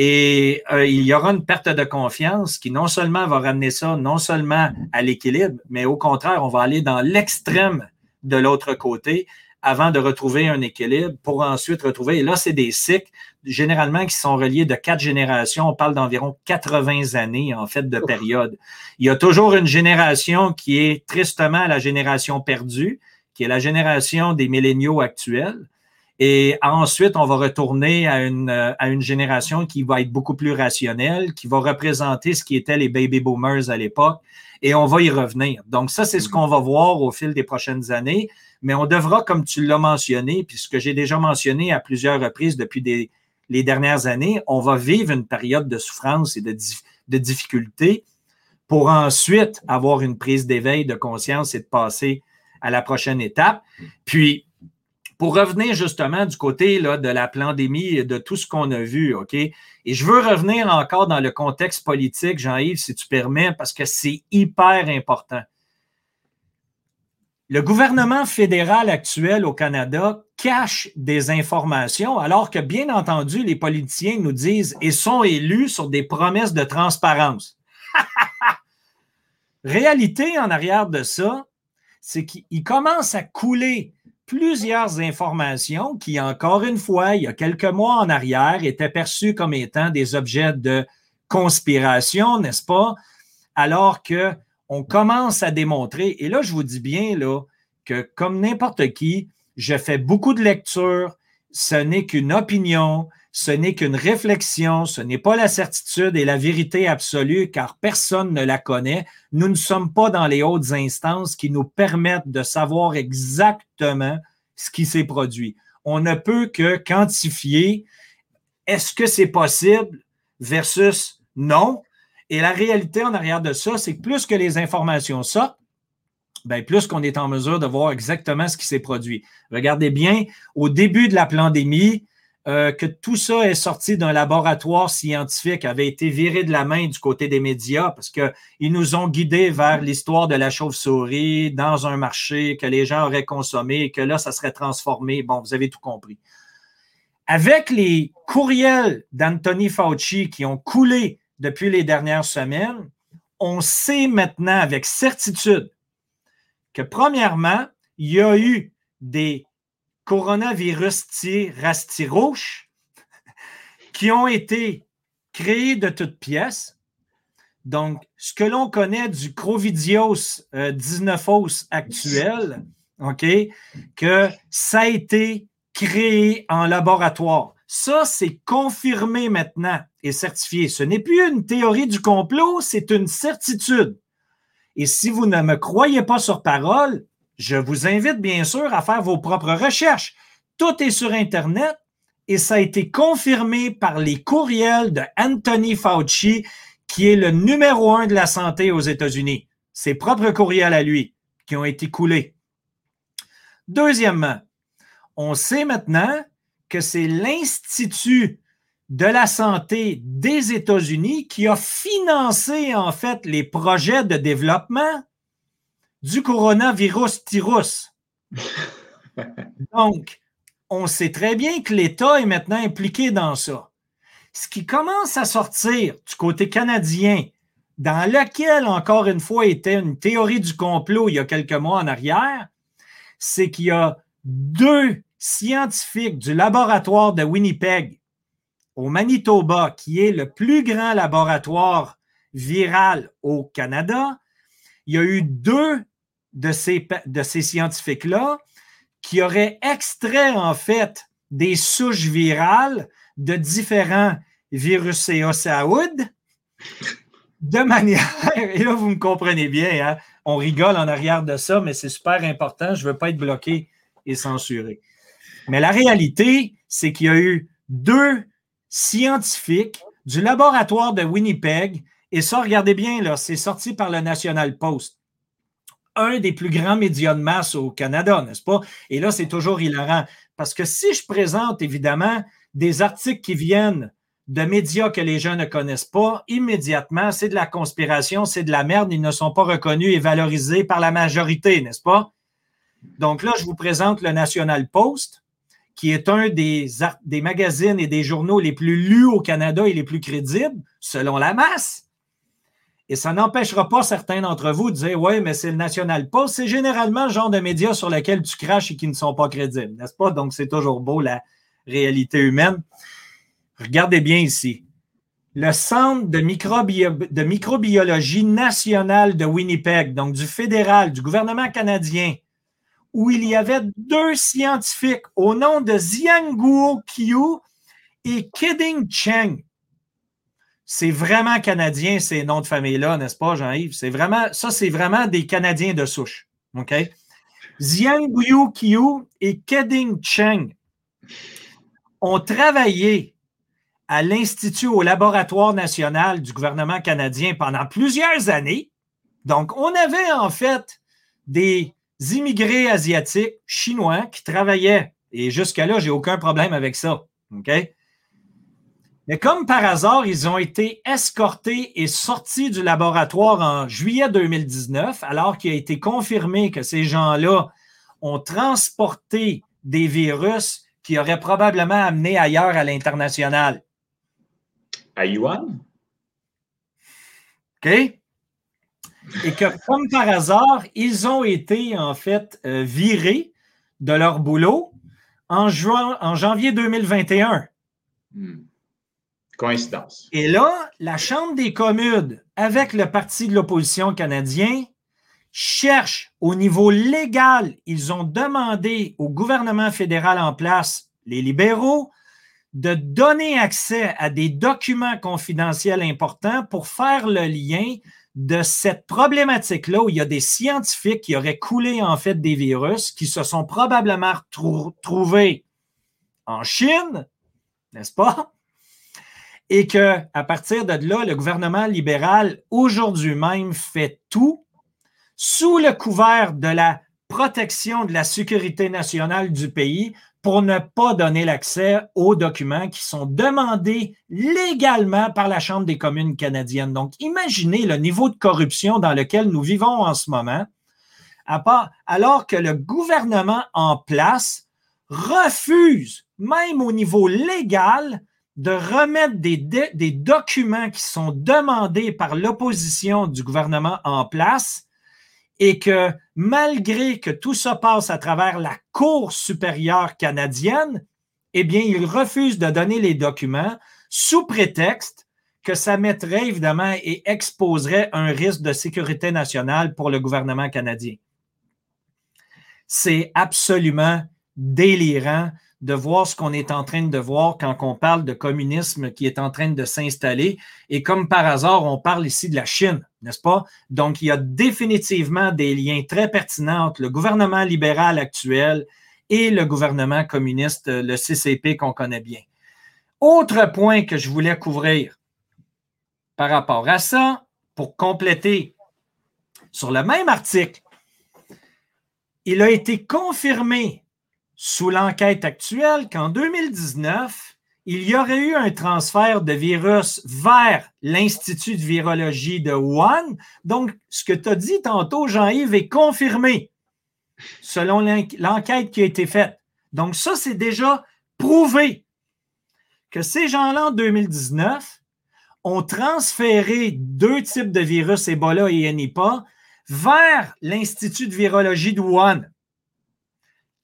Et euh, il y aura une perte de confiance qui non seulement va ramener ça, non seulement à l'équilibre, mais au contraire, on va aller dans l'extrême de l'autre côté avant de retrouver un équilibre pour ensuite retrouver. Et là, c'est des cycles généralement qui sont reliés de quatre générations. On parle d'environ 80 années, en fait, de période. Il y a toujours une génération qui est tristement la génération perdue, qui est la génération des milléniaux actuels. Et ensuite, on va retourner à une, à une génération qui va être beaucoup plus rationnelle, qui va représenter ce qui était les baby boomers à l'époque. Et on va y revenir. Donc, ça, c'est ce mm-hmm. qu'on va voir au fil des prochaines années. Mais on devra, comme tu l'as mentionné, puis ce que j'ai déjà mentionné à plusieurs reprises depuis des, les dernières années, on va vivre une période de souffrance et de, de difficulté pour ensuite avoir une prise d'éveil de conscience et de passer à la prochaine étape. Puis, pour revenir justement du côté là, de la pandémie et de tout ce qu'on a vu, OK? Et je veux revenir encore dans le contexte politique, Jean-Yves, si tu permets, parce que c'est hyper important. Le gouvernement fédéral actuel au Canada cache des informations, alors que, bien entendu, les politiciens nous disent et sont élus sur des promesses de transparence. Réalité en arrière de ça, c'est qu'il commence à couler plusieurs informations qui, encore une fois, il y a quelques mois en arrière, étaient perçues comme étant des objets de conspiration, n'est-ce pas? Alors que on commence à démontrer, et là, je vous dis bien là, que comme n'importe qui, je fais beaucoup de lectures, ce n'est qu'une opinion, ce n'est qu'une réflexion, ce n'est pas la certitude et la vérité absolue, car personne ne la connaît. Nous ne sommes pas dans les hautes instances qui nous permettent de savoir exactement ce qui s'est produit. On ne peut que quantifier est-ce que c'est possible versus Non. Et la réalité en arrière de ça, c'est que plus que les informations sortent, ben plus qu'on est en mesure de voir exactement ce qui s'est produit. Regardez bien, au début de la pandémie, euh, que tout ça est sorti d'un laboratoire scientifique, avait été viré de la main du côté des médias parce qu'ils nous ont guidés vers l'histoire de la chauve-souris dans un marché que les gens auraient consommé que là, ça serait transformé. Bon, vous avez tout compris. Avec les courriels d'Anthony Fauci qui ont coulé depuis les dernières semaines, on sait maintenant avec certitude que premièrement, il y a eu des coronavirus rastirouches qui ont été créés de toutes pièces. Donc, ce que l'on connaît du Crovidios 19os euh, actuel, OK, que ça a été créé en laboratoire. Ça, c'est confirmé maintenant et certifié. Ce n'est plus une théorie du complot, c'est une certitude. Et si vous ne me croyez pas sur parole, je vous invite bien sûr à faire vos propres recherches. Tout est sur Internet et ça a été confirmé par les courriels de Anthony Fauci, qui est le numéro un de la santé aux États-Unis. Ses propres courriels à lui qui ont été coulés. Deuxièmement, on sait maintenant que c'est l'Institut de la santé des États-Unis qui a financé en fait les projets de développement du coronavirus tirus. Donc, on sait très bien que l'État est maintenant impliqué dans ça. Ce qui commence à sortir du côté canadien, dans lequel, encore une fois, était une théorie du complot il y a quelques mois en arrière, c'est qu'il y a deux scientifiques du laboratoire de Winnipeg au Manitoba, qui est le plus grand laboratoire viral au Canada, il y a eu deux de ces, scientifiques-là qui auraient extrait en fait des souches virales de différents virus et de manière, et là vous me comprenez bien, hein, on rigole en arrière de ça, mais c'est super important, je ne veux pas être bloqué et censuré. Mais la réalité, c'est qu'il y a eu deux scientifiques du laboratoire de Winnipeg, et ça, regardez bien, là, c'est sorti par le National Post un des plus grands médias de masse au Canada, n'est-ce pas? Et là, c'est toujours hilarant. Parce que si je présente, évidemment, des articles qui viennent de médias que les gens ne connaissent pas, immédiatement, c'est de la conspiration, c'est de la merde, ils ne sont pas reconnus et valorisés par la majorité, n'est-ce pas? Donc là, je vous présente le National Post, qui est un des, des magazines et des journaux les plus lus au Canada et les plus crédibles, selon la masse. Et ça n'empêchera pas certains d'entre vous de dire Oui, mais c'est le National Post. C'est généralement le genre de médias sur lesquels tu craches et qui ne sont pas crédibles, n'est-ce pas? Donc, c'est toujours beau la réalité humaine. Regardez bien ici. Le Centre de, microbiologie nationale de Winnipeg, donc du fédéral, du gouvernement canadien, où il y avait deux scientifiques au nom de Guo Qiu et Kidding Cheng c'est vraiment canadien, ces noms de famille-là, n'est-ce pas, Jean-Yves? C'est vraiment, ça, c'est vraiment des Canadiens de souche. OK? Xiang Guyu Qiu et Keding Cheng ont travaillé à l'Institut au Laboratoire national du gouvernement canadien pendant plusieurs années. Donc, on avait en fait des immigrés asiatiques, chinois, qui travaillaient. Et jusqu'à là, j'ai aucun problème avec ça. OK? Mais comme par hasard, ils ont été escortés et sortis du laboratoire en juillet 2019, alors qu'il a été confirmé que ces gens-là ont transporté des virus qui auraient probablement amené ailleurs à l'international. À Yuan? OK? Et que, comme par hasard, ils ont été en fait euh, virés de leur boulot en, juin, en janvier 2021. Coïncidence. Et là, la Chambre des communes, avec le Parti de l'opposition canadien, cherche au niveau légal, ils ont demandé au gouvernement fédéral en place, les libéraux, de donner accès à des documents confidentiels importants pour faire le lien de cette problématique-là où il y a des scientifiques qui auraient coulé en fait des virus qui se sont probablement trouvés en Chine, n'est-ce pas? Et que à partir de là, le gouvernement libéral aujourd'hui même fait tout sous le couvert de la protection de la sécurité nationale du pays pour ne pas donner l'accès aux documents qui sont demandés légalement par la Chambre des communes canadiennes. Donc, imaginez le niveau de corruption dans lequel nous vivons en ce moment, alors que le gouvernement en place refuse, même au niveau légal, de remettre des, documents qui sont demandés par l'opposition du gouvernement en place et que malgré que tout ça passe à travers la Cour supérieure canadienne, eh bien, il refuse de donner les documents sous prétexte que ça mettrait évidemment et exposerait un risque de sécurité nationale pour le gouvernement canadien. C'est absolument délirant de voir ce qu'on est en train de voir quand on parle de communisme qui est en train de s'installer. Et comme par hasard, on parle ici de la Chine, n'est-ce pas? Donc, il y a définitivement des liens très pertinents entre le gouvernement libéral actuel et le gouvernement communiste, le CCP qu'on connaît bien. Autre point que je voulais couvrir par rapport à ça, pour compléter, sur le même article, il a été confirmé sous l'enquête actuelle qu'en 2019, il y aurait eu un transfert de virus vers l'Institut de virologie de Wuhan. Donc, ce que tu as dit tantôt, Jean-Yves, est confirmé selon l'enquête qui a été faite. Donc, ça, c'est déjà prouvé que ces gens-là, en 2019, ont transféré deux types de virus, Ebola et Nipah, vers l'Institut de virologie de Wuhan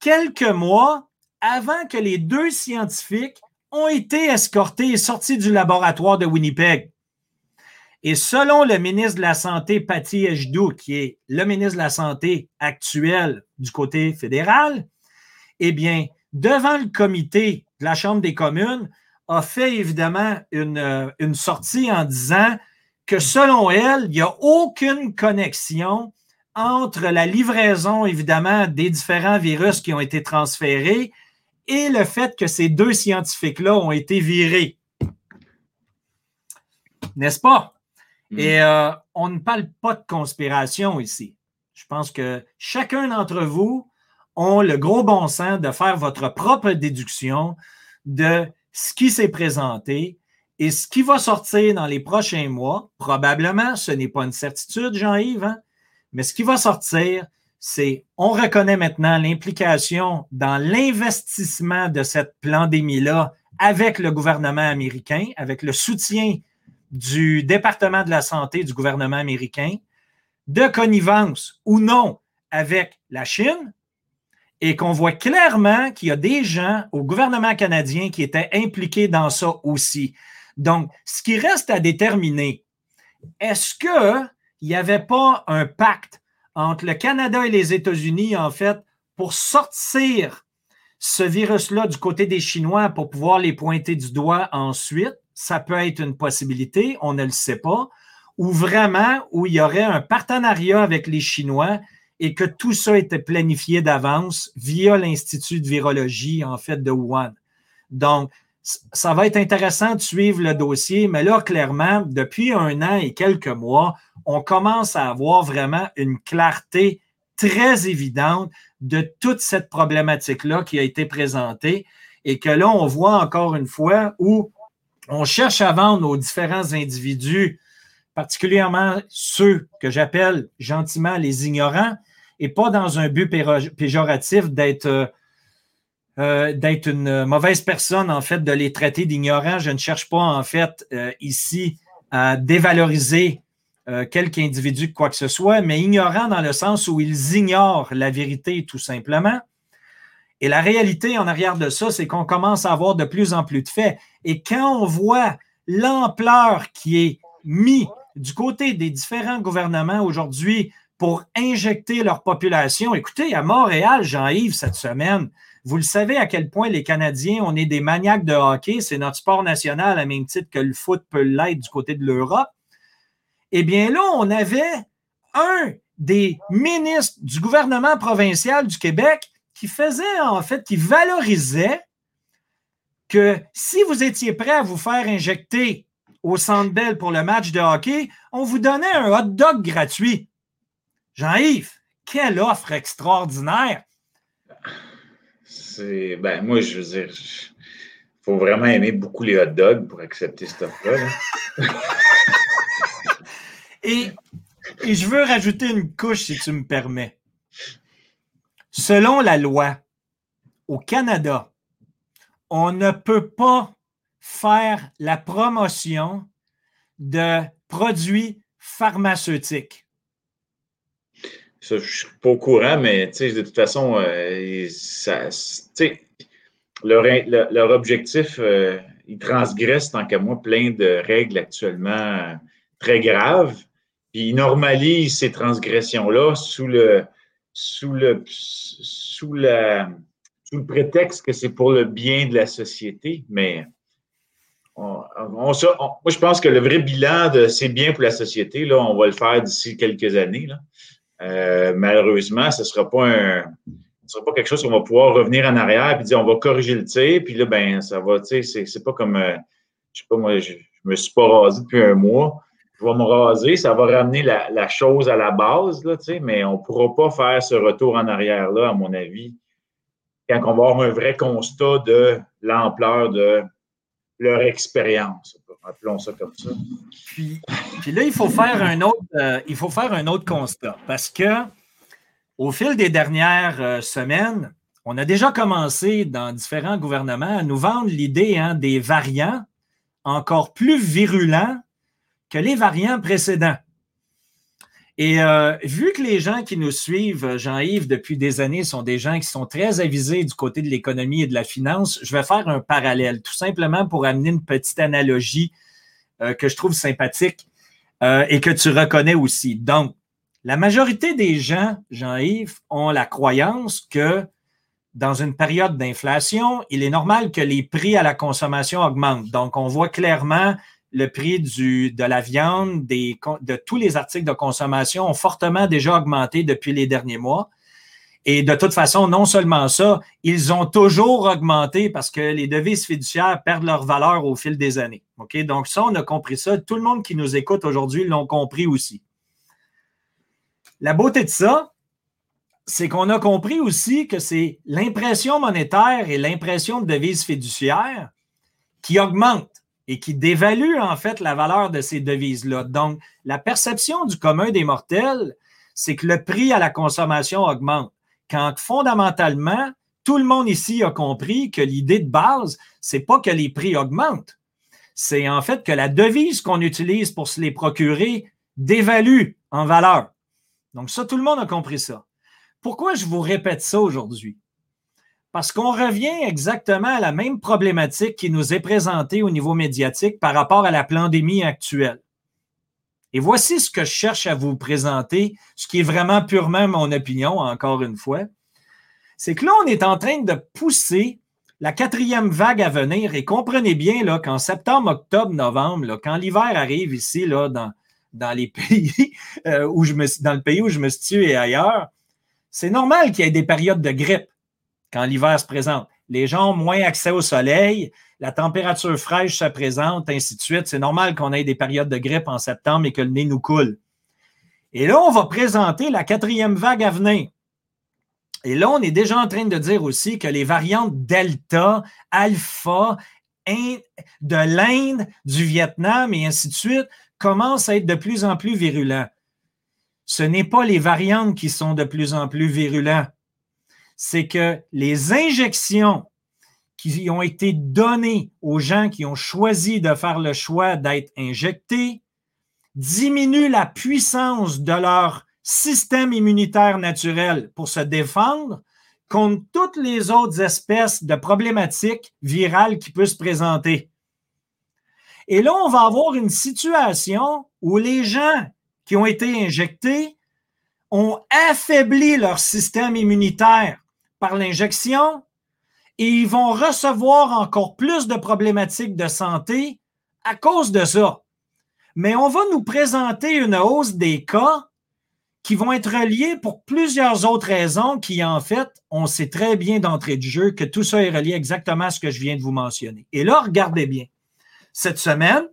quelques mois avant que les deux scientifiques ont été escortés et sortis du laboratoire de Winnipeg. Et selon le ministre de la Santé, Patty Ejdou, qui est le ministre de la Santé actuel du côté fédéral, eh bien, devant le comité de la Chambre des communes, a fait évidemment une, une sortie en disant que selon elle, il n'y a aucune connexion entre la livraison, évidemment, des différents virus qui ont été transférés et le fait que ces deux scientifiques-là ont été virés. N'est-ce pas? Mm. Et euh, on ne parle pas de conspiration ici. Je pense que chacun d'entre vous ont le gros bon sens de faire votre propre déduction de ce qui s'est présenté et ce qui va sortir dans les prochains mois. Probablement, ce n'est pas une certitude, Jean-Yves, hein? Mais ce qui va sortir, c'est on reconnaît maintenant l'implication dans l'investissement de cette pandémie-là avec le gouvernement américain, avec le soutien du département de la santé du gouvernement américain, de connivence ou non avec la Chine, et qu'on voit clairement qu'il y a des gens au gouvernement canadien qui étaient impliqués dans ça aussi. Donc, ce qui reste à déterminer, est-ce que il n'y avait pas un pacte entre le Canada et les États-Unis, en fait, pour sortir ce virus-là du côté des Chinois pour pouvoir les pointer du doigt ensuite. Ça peut être une possibilité, on ne le sait pas. Ou vraiment, où il y aurait un partenariat avec les Chinois et que tout ça était planifié d'avance via l'Institut de virologie, en fait, de Wuhan. Donc, ça va être intéressant de suivre le dossier, mais là, clairement, depuis un an et quelques mois, on commence à avoir vraiment une clarté très évidente de toute cette problématique-là qui a été présentée et que là, on voit encore une fois où on cherche à vendre aux différents individus, particulièrement ceux que j'appelle gentiment les ignorants, et pas dans un but péjoratif d'être euh, euh, d'être une mauvaise personne, en fait, de les traiter d'ignorants. Je ne cherche pas, en fait, euh, ici à dévaloriser euh, quelque individu quoi que ce soit, mais ignorant dans le sens où ils ignorent la vérité, tout simplement. Et la réalité en arrière de ça, c'est qu'on commence à avoir de plus en plus de faits. Et quand on voit l'ampleur qui est mise du côté des différents gouvernements aujourd'hui pour injecter leur population, écoutez, à Montréal, Jean-Yves, cette semaine, vous le savez à quel point les Canadiens, on est des maniaques de hockey. C'est notre sport national à même titre que le foot peut l'être du côté de l'Europe. Eh bien là, on avait un des ministres du gouvernement provincial du Québec qui faisait en fait, qui valorisait que si vous étiez prêt à vous faire injecter au Centre Bell pour le match de hockey, on vous donnait un hot dog gratuit. Jean-Yves, quelle offre extraordinaire! C'est. Ben, moi, je veux dire, il faut vraiment aimer beaucoup les hot dogs pour accepter cette offre-là. et, je veux rajouter une couche, si tu me permets. Selon la loi, au Canada, on ne peut pas faire la promotion de produits pharmaceutiques. Ça, je ne suis pas au courant, mais de toute façon, euh, leur, objectif, euh, ils transgressent, tant qu'à moi, plein de règles actuellement très graves. Puis ils normalisent ces transgressions-là sous le, sous le, sous la, sous le prétexte que c'est pour le bien de la société, mais moi, je pense que le vrai bilan de c'est bien pour la société, là, on va le faire d'ici quelques années. Euh, malheureusement, ce ne sera pas sera pas quelque chose qu'on va pouvoir revenir en arrière et dire on va corriger le tir, puis là, ben, ça va, tu sais, c'est pas comme, euh, je sais pas, moi, je, ne me suis pas rasé depuis un mois. Je vais me raser, ça va ramener la, chose à la base, mais on ne pourra pas faire ce retour en arrière-là, à mon avis, quand on va avoir un vrai constat de l'ampleur de leur expérience. Appelons ça comme ça. Puis, là, il faut faire un autre, euh, constat parce que au fil des dernières euh, semaines, on a déjà commencé dans différents gouvernements à nous vendre l'idée hein, des variants encore plus virulents que les variants précédents. Et euh, vu que les gens qui nous suivent, Jean-Yves, depuis des années, sont des gens qui sont très avisés du côté de l'économie et de la finance, je vais faire un parallèle, tout simplement pour amener une petite analogie euh, que je trouve sympathique euh, et que tu reconnais aussi. Donc, la majorité des gens, Jean-Yves, ont la croyance que dans une période d'inflation, il est normal que les prix à la consommation augmentent. Donc, on voit clairement le prix de la viande, de tous les articles de consommation ont fortement déjà augmenté depuis les derniers mois. Et de toute façon, non seulement ça, ils ont toujours augmenté parce que les devises fiduciaires perdent leur valeur au fil des années. OK? Donc, ça, on a compris ça. Tout le monde qui nous écoute aujourd'hui l'ont compris aussi. La beauté de ça, c'est qu'on a compris aussi que c'est l'impression monétaire et l'impression de devises fiduciaires qui augmentent et qui dévalue en fait la valeur de ces devises-là. Donc, la perception du commun des mortels, c'est que le prix à la consommation augmente. Quand fondamentalement, tout le monde ici a compris que l'idée de base, c'est pas que les prix augmentent. C'est en fait que la devise qu'on utilise pour se les procurer dévalue en valeur. Donc, ça, tout le monde a compris ça. Pourquoi je vous répète ça aujourd'hui? Parce qu'on revient exactement à la même problématique qui nous est présentée au niveau médiatique par rapport à la pandémie actuelle. Et voici ce que je cherche à vous présenter, ce qui est vraiment purement mon opinion, encore une fois. C'est que là, on est en train de pousser la quatrième vague à venir et comprenez bien là, qu'en septembre, octobre, novembre, quand l'hiver arrive ici, là, dans, dans les pays euh, où je me, dans le pays où je me situe et ailleurs, c'est normal qu'il y ait des périodes de grippe quand l'hiver se présente. Les gens ont moins accès au soleil, la température fraîche se présente, ainsi de suite. C'est normal qu'on ait des périodes de grippe en septembre et que le nez nous coule. Et là, on va présenter la quatrième vague à venir. Et là, on est déjà en train de dire aussi que les variantes Delta, Alpha, de l'Inde, du Vietnam et ainsi de suite commencent à être de plus en plus virulents. Ce n'est pas les variantes qui sont de plus en plus virulents c'est que les injections qui ont été données aux gens qui ont choisi de faire le choix d'être injectés diminuent la puissance de leur système immunitaire naturel pour se défendre contre toutes les autres espèces de problématiques virales qui peuvent se présenter. Et là, on va avoir une situation où les gens qui ont été injectés ont affaibli leur système immunitaire par l'injection et ils vont recevoir encore plus de problématiques de santé à cause de ça. Mais on va nous présenter une hausse des cas qui vont être reliés pour plusieurs autres raisons qui, en fait, on sait très bien d'entrée de jeu que tout ça est relié exactement à ce que je viens de vous mentionner. Et là, regardez bien. Cette semaine,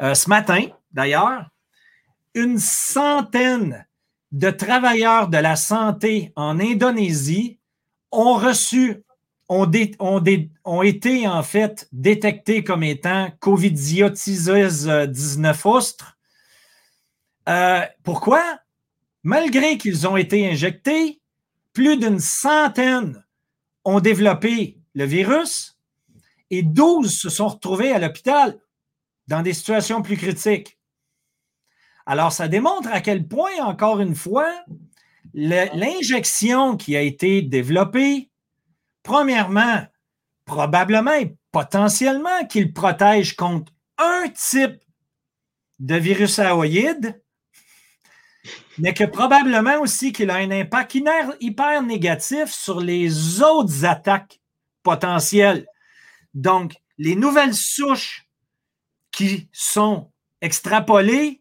euh, ce matin, d'ailleurs, une centaine de travailleurs de la santé en Indonésie ont reçu, ont, été en fait détectés comme étant COVID-19 ostre euh, pourquoi? Malgré qu'ils ont été injectés, plus d'une centaine ont développé le virus et 12 se sont retrouvés à l'hôpital dans des situations plus critiques. Alors, ça démontre à quel point, encore une fois, l'injection qui a été développée, premièrement, probablement et potentiellement qu'il protège contre un type de virus aoïde, mais que probablement aussi qu'il a un impact hyper négatif sur les autres attaques potentielles. Donc, les nouvelles souches qui sont extrapolées,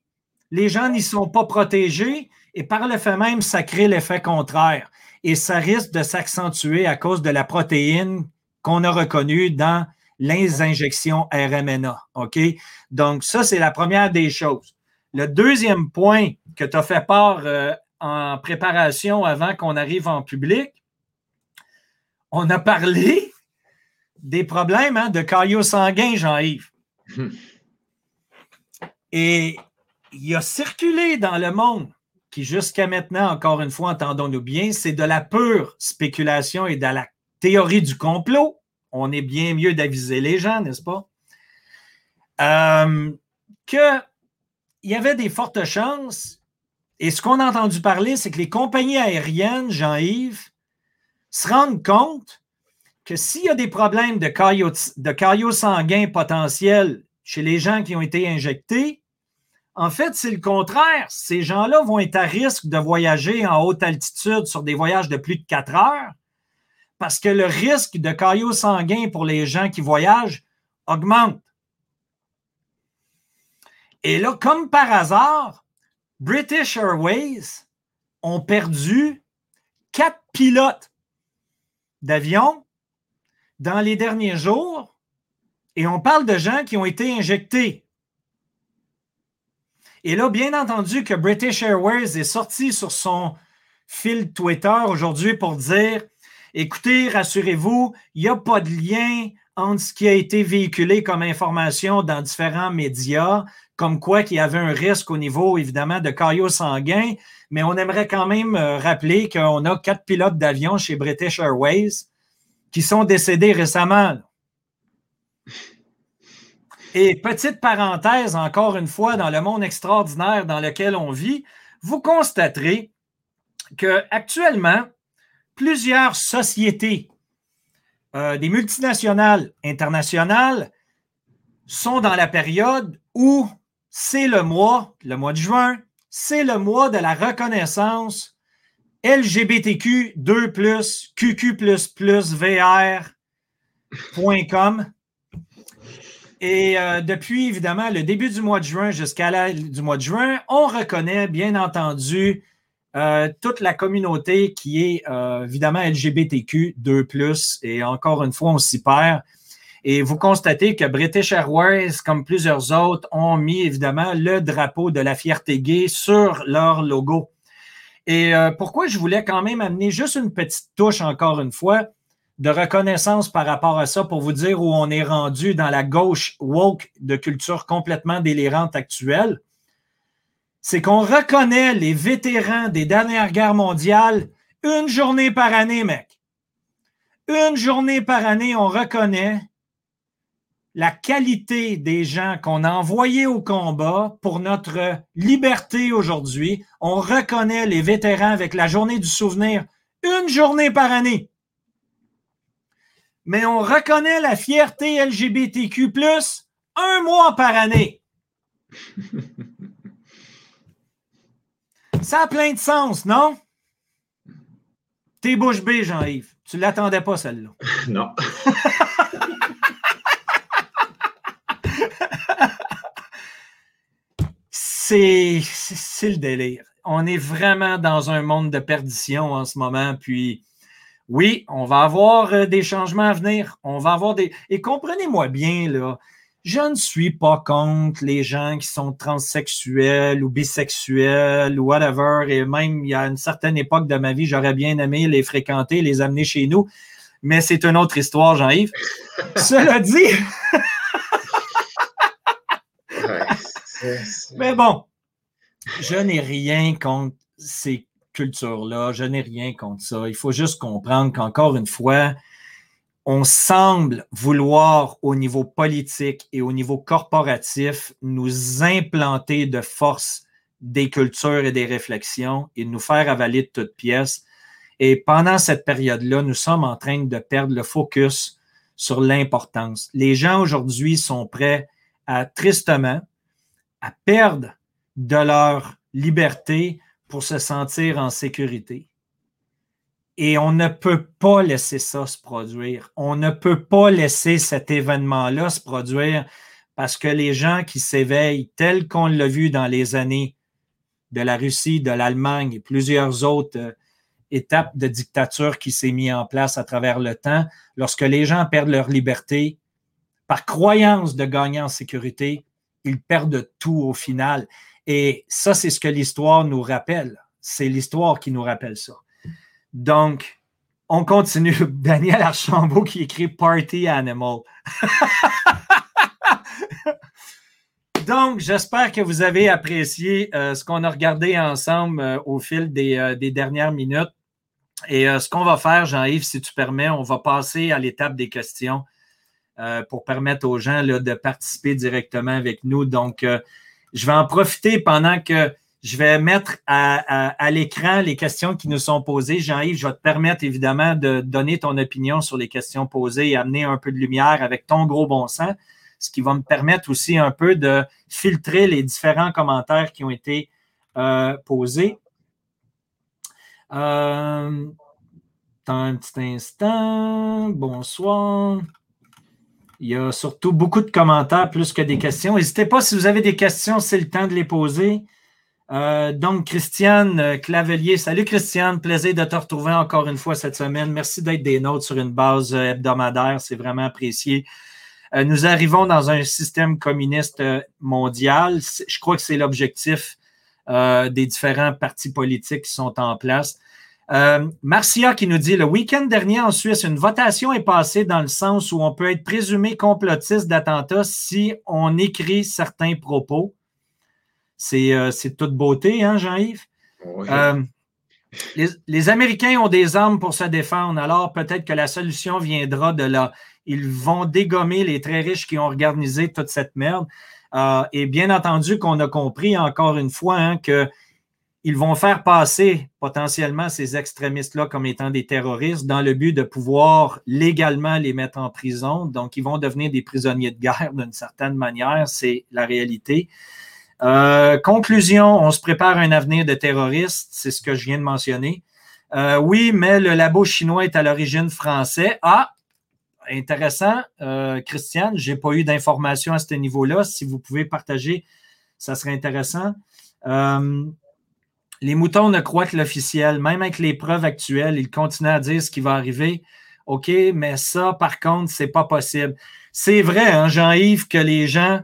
les gens n'y sont pas protégés et par le fait même, ça crée l'effet contraire. Et ça risque de s'accentuer à cause de la protéine qu'on a reconnue dans les injections RMNA. OK? Donc, ça, c'est la première des choses. Le deuxième point que tu as fait part euh, en préparation avant qu'on arrive en public, on a parlé des problèmes hein, de caillots sanguins, Jean-Yves. Et il a circulé dans le monde, qui jusqu'à maintenant, encore une fois, entendons-nous bien, c'est de la pure spéculation et de la théorie du complot. On est bien mieux d'aviser les gens, n'est-ce pas? Euh, que il y avait des fortes chances, et ce qu'on a entendu parler, c'est que les compagnies aériennes, Jean-Yves, se rendent compte que s'il y a des problèmes de caillots, de sanguins potentiels chez les gens qui ont été injectés, en fait, c'est le contraire. Ces gens-là vont être à risque de voyager en haute altitude sur des voyages de plus de quatre heures parce que le risque de caillots sanguins pour les gens qui voyagent augmente. Et là, comme par hasard, British Airways ont perdu quatre pilotes d'avion dans les derniers jours et on parle de gens qui ont été injectés. Et là, bien entendu que British Airways est sorti sur son fil Twitter aujourd'hui pour dire écoutez, rassurez-vous, il n'y a pas de lien entre ce qui a été véhiculé comme information dans différents médias comme quoi qu'il y avait un risque au niveau, évidemment, de caillots sanguins, mais on aimerait quand même euh, rappeler qu'on a quatre pilotes d'avion chez British Airways qui sont décédés récemment. Et petite parenthèse, encore une fois, dans le monde extraordinaire dans lequel on vit, vous constaterez qu'actuellement, plusieurs sociétés, euh, des multinationales internationales, sont dans la période où c'est le mois, le mois de juin, c'est le mois de la reconnaissance LGBTQ 2 QQ VR.com. Et euh, depuis, évidemment, le début du mois de juin jusqu'à la du mois de juin, on reconnaît, bien entendu, euh, toute la communauté qui est euh, évidemment LGBTQ 2 Et encore une fois, on s'y perd. Et vous constatez que British Airways, comme plusieurs autres, ont mis évidemment le drapeau de la fierté gay sur leur logo. Et pourquoi je voulais quand même amener juste une petite touche, encore une fois, de reconnaissance par rapport à ça pour vous dire où on est rendu dans la gauche woke de culture complètement délirante actuelle, c'est qu'on reconnaît les vétérans des dernières guerres mondiales une journée par année, mec. Une journée par année, on reconnaît la qualité des gens qu'on a envoyés au combat pour notre liberté aujourd'hui. On reconnaît les vétérans avec la journée du souvenir, une journée par année. Mais on reconnaît la fierté LGBTQ, un mois par année. Ça a plein de sens, non? T'es bouche bée, Jean-Yves. Tu l'attendais pas, celle-là. Non. c'est le délire. on est vraiment dans un monde de perdition en ce moment. Puis, oui, on va avoir euh, des changements à venir. On va avoir des. Et comprenez-moi bien, là, je ne suis pas contre les gens qui sont transsexuels ou bisexuels ou whatever. Et même, il y a une certaine époque de ma vie, j'aurais bien aimé les fréquenter, les amener chez nous. Mais c'est une autre histoire, Jean-Yves. Cela dit. Mais bon, je n'ai rien contre ces culture-là. Je n'ai rien contre ça. Il faut juste comprendre qu'encore une fois, on semble vouloir au niveau politique et au niveau corporatif nous implanter de force des cultures et des réflexions et nous faire avaler de toutes pièces. Et pendant cette période-là, nous sommes en train de perdre le focus sur l'importance. Les gens aujourd'hui sont prêts à tristement à perdre de leur liberté pour se sentir en sécurité. Et on ne peut pas laisser ça se produire. On ne peut pas laisser cet événement-là se produire parce que les gens qui s'éveillent, tels qu'on l'a vu dans les années de la Russie, de l'Allemagne et plusieurs autres euh, étapes de dictature qui s'est mis en place à travers le temps, lorsque les gens perdent leur liberté, par croyance de gagner en sécurité, ils perdent tout au final. Et ça, c'est ce que l'histoire nous rappelle. C'est l'histoire qui nous rappelle ça. Donc, on continue. Daniel Archambault qui écrit Party Animal. Donc, j'espère que vous avez apprécié euh, ce qu'on a regardé ensemble euh, au fil des, euh, dernières minutes. Et ce qu'on va faire, Jean-Yves, si tu permets, on va passer à l'étape des questions pour permettre aux gens de participer directement avec nous. Donc, je vais en profiter pendant que je vais mettre à, l'écran les questions qui nous sont posées. Jean-Yves, je vais te permettre évidemment de donner ton opinion sur les questions posées et amener un peu de lumière avec ton gros bon sens, ce qui va me permettre aussi un peu de filtrer les différents commentaires qui ont été euh, posés. Euh, un petit instant. Bonsoir. Il y a surtout beaucoup de commentaires plus que des questions. N'hésitez pas si vous avez des questions, c'est le temps de les poser. Euh, donc, Christiane euh, Clavelier. Salut Christiane, plaisir de te retrouver encore une fois cette semaine. Merci d'être des nôtres sur une base euh, hebdomadaire, c'est vraiment apprécié. nous arrivons dans un système communiste mondial. Je crois que c'est l'objectif des différents partis politiques qui sont en place. Euh, Marcia qui nous dit le week-end dernier en Suisse, une votation est passée dans le sens où on peut être présumé complotiste d'attentat si on écrit certains propos. C'est euh, toute beauté, hein, Jean-Yves? Euh, les, Américains ont des armes pour se défendre, alors peut-être que la solution viendra de là. Ils vont dégommer les très riches qui ont organisé toute cette merde. et bien entendu qu'on a compris encore une fois hein, que ils vont faire passer potentiellement ces extrémistes-là comme étant des terroristes dans le but de pouvoir légalement les mettre en prison. Donc, ils vont devenir des prisonniers de guerre d'une certaine manière, c'est la réalité. Euh, conclusion, on se prépare un avenir de terroristes, c'est ce que je viens de mentionner. Euh, oui, mais le labo chinois est à l'origine français. Ah, intéressant, euh, Christiane, je n'ai pas eu d'informations à ce niveau-là. Si vous pouvez partager, ça serait intéressant. Les moutons ne croient que l'officiel. Même avec les preuves actuelles, ils continuent à dire ce qui va arriver. OK, mais ça, par contre, c'est pas possible. C'est vrai, hein, Jean-Yves, que les gens,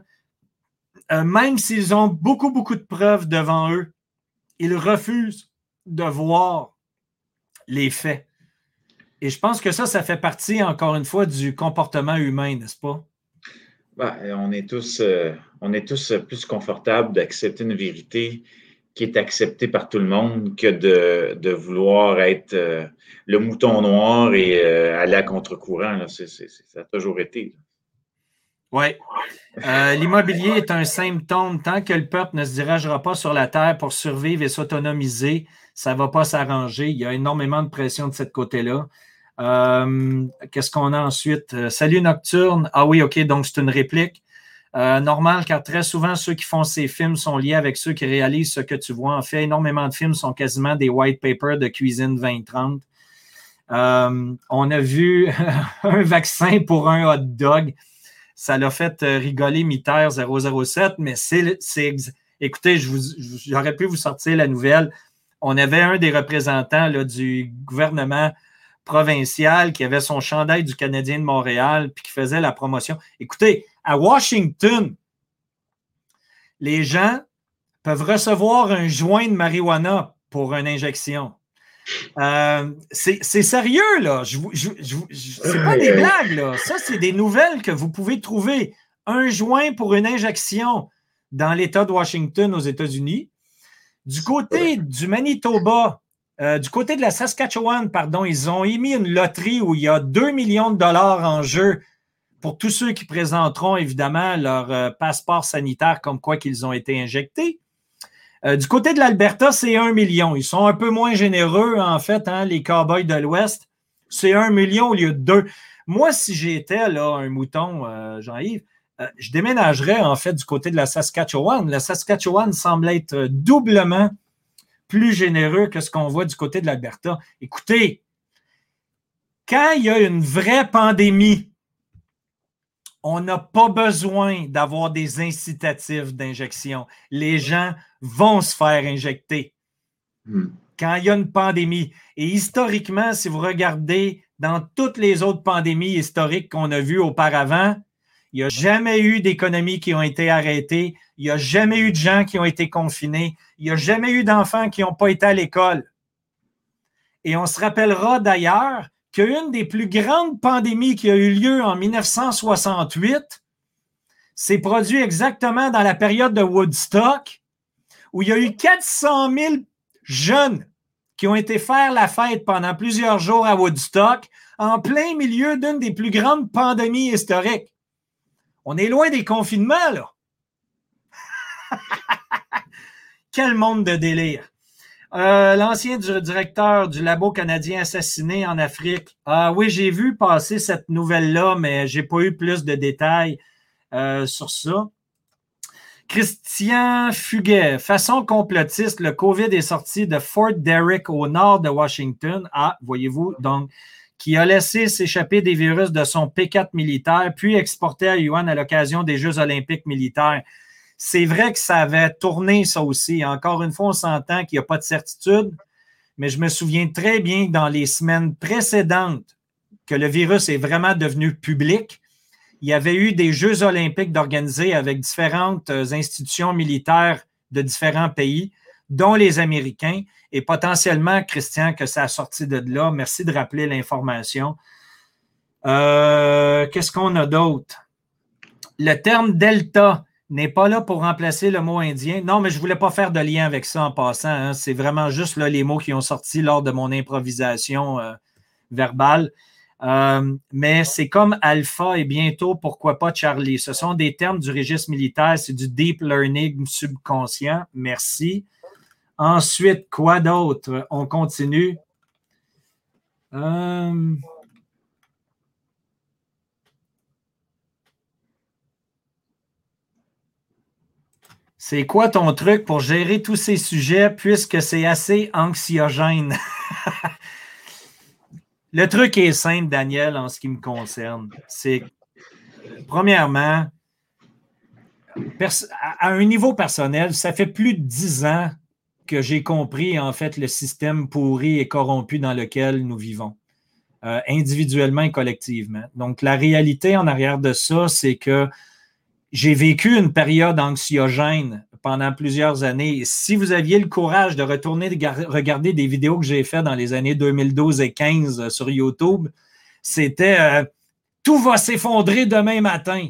euh, même s'ils ont beaucoup, beaucoup de preuves devant eux, ils refusent de voir les faits. Et je pense que ça, ça fait partie, encore une fois, du comportement humain, n'est-ce pas? Ben, euh, on est tous plus confortables d'accepter une vérité qui est accepté par tout le monde que de, vouloir être euh, le mouton noir et euh, aller à contre-courant. ça a toujours été. Oui. Euh, l'immobilier est un symptôme. Tant que le peuple ne se dirigera pas sur la terre pour survivre et s'autonomiser, ça ne va pas s'arranger. Il y a énormément de pression de ce côté-là. Qu'est-ce qu'on a ensuite? Salut Nocturne. Ah oui, OK, donc c'est une réplique. Euh, normal, car très souvent, ceux qui font ces films sont liés avec ceux qui réalisent ce que tu vois. En fait, énormément de films sont quasiment des white papers de cuisine 2030. Euh, on a vu un vaccin pour un hot dog. Ça l'a fait euh, rigoler Miter 007, mais c'est Écoutez, j'aurais pu vous sortir la nouvelle. On avait un des représentants là, du gouvernement provincial qui avait son chandail du Canadien de Montréal puis qui faisait la promotion. Écoutez, à Washington, les gens peuvent recevoir un joint de marijuana pour une injection. Euh, c'est sérieux, là. Je, c'est pas des blagues, là. Ça, c'est des nouvelles que vous pouvez trouver. Un joint pour une injection dans l'État de Washington aux États-Unis. Du côté du Manitoba, euh, du côté de la Saskatchewan, pardon, ils ont émis une loterie où il y a 2 millions de dollars en jeu pour tous ceux qui présenteront évidemment leur euh, passeport sanitaire comme quoi qu'ils ont été injectés. Euh, du côté de l'Alberta, c'est 1 million. Ils sont un peu moins généreux, en fait, hein, les Cowboys de l'Ouest. C'est 1 million au lieu de 2. Moi, si j'étais là un mouton, Jean-Yves, je déménagerais en fait du côté de la Saskatchewan. La Saskatchewan semble être doublement plus généreux que ce qu'on voit du côté de l'Alberta. Écoutez, quand il y a une vraie pandémie, on n'a pas besoin d'avoir des incitatifs d'injection. Les gens vont se faire injecter hmm. quand il y a une pandémie. Et historiquement, si vous regardez dans toutes les autres pandémies historiques qu'on a vues auparavant, il n'y a jamais eu d'économies qui ont été arrêtées. Il n'y a jamais eu de gens qui ont été confinés. Il n'y a jamais eu d'enfants qui n'ont pas été à l'école. Et on se rappellera d'ailleurs qu'une des plus grandes pandémies qui a eu lieu en 1968 s'est produite exactement dans la période de Woodstock, où il y a eu 400 000 jeunes qui ont été faire la fête pendant plusieurs jours à Woodstock, en plein milieu d'une des plus grandes pandémies historiques. On est loin des confinements, là. Quel monde de délire. Euh, l'ancien directeur du labo canadien assassiné en Afrique. Ah oui, j'ai vu passer cette nouvelle-là, mais j'ai pas eu plus de détails euh, sur ça. Christian Fuguet, façon complotiste, le COVID est sorti de Fort Derrick au nord de Washington. Ah, voyez-vous, donc qui a laissé s'échapper des virus de son P4 militaire, puis exporté à Yuan à l'occasion des Jeux olympiques militaires. C'est vrai que ça avait tourné ça aussi. Encore une fois, on s'entend qu'il n'y a pas de certitude, mais je me souviens très bien dans les semaines précédentes que le virus est vraiment devenu public. Il y avait eu des Jeux olympiques d'organiser avec différentes institutions militaires de différents pays, dont les Américains et potentiellement, Christian, que ça a sorti de là. Merci de rappeler l'information. Euh, qu'est-ce qu'on a d'autre? Le terme delta n'est pas là pour remplacer le mot indien. Non, mais je ne voulais pas faire de lien avec ça en passant. Hein. C'est vraiment juste là, les mots qui ont sorti lors de mon improvisation euh, verbale. Euh, mais c'est comme alpha et bientôt, pourquoi pas Charlie? Ce sont des termes du registre militaire, c'est du deep learning subconscient. Merci. Ensuite, quoi d'autre? On continue. Euh, c'est quoi ton truc pour gérer tous ces sujets puisque c'est assez anxiogène? Le truc est simple, Daniel, en ce qui me concerne. C'est, premièrement, à un niveau personnel, ça fait plus de dix ans que j'ai compris, en fait, le système pourri et corrompu dans lequel nous vivons, euh, individuellement et collectivement. Donc, la réalité en arrière de ça, c'est que j'ai vécu une période anxiogène pendant plusieurs années. Si vous aviez le courage de retourner regarder des vidéos que j'ai faites dans les années 2012 et 2015 sur YouTube, c'était euh, tout va s'effondrer demain matin.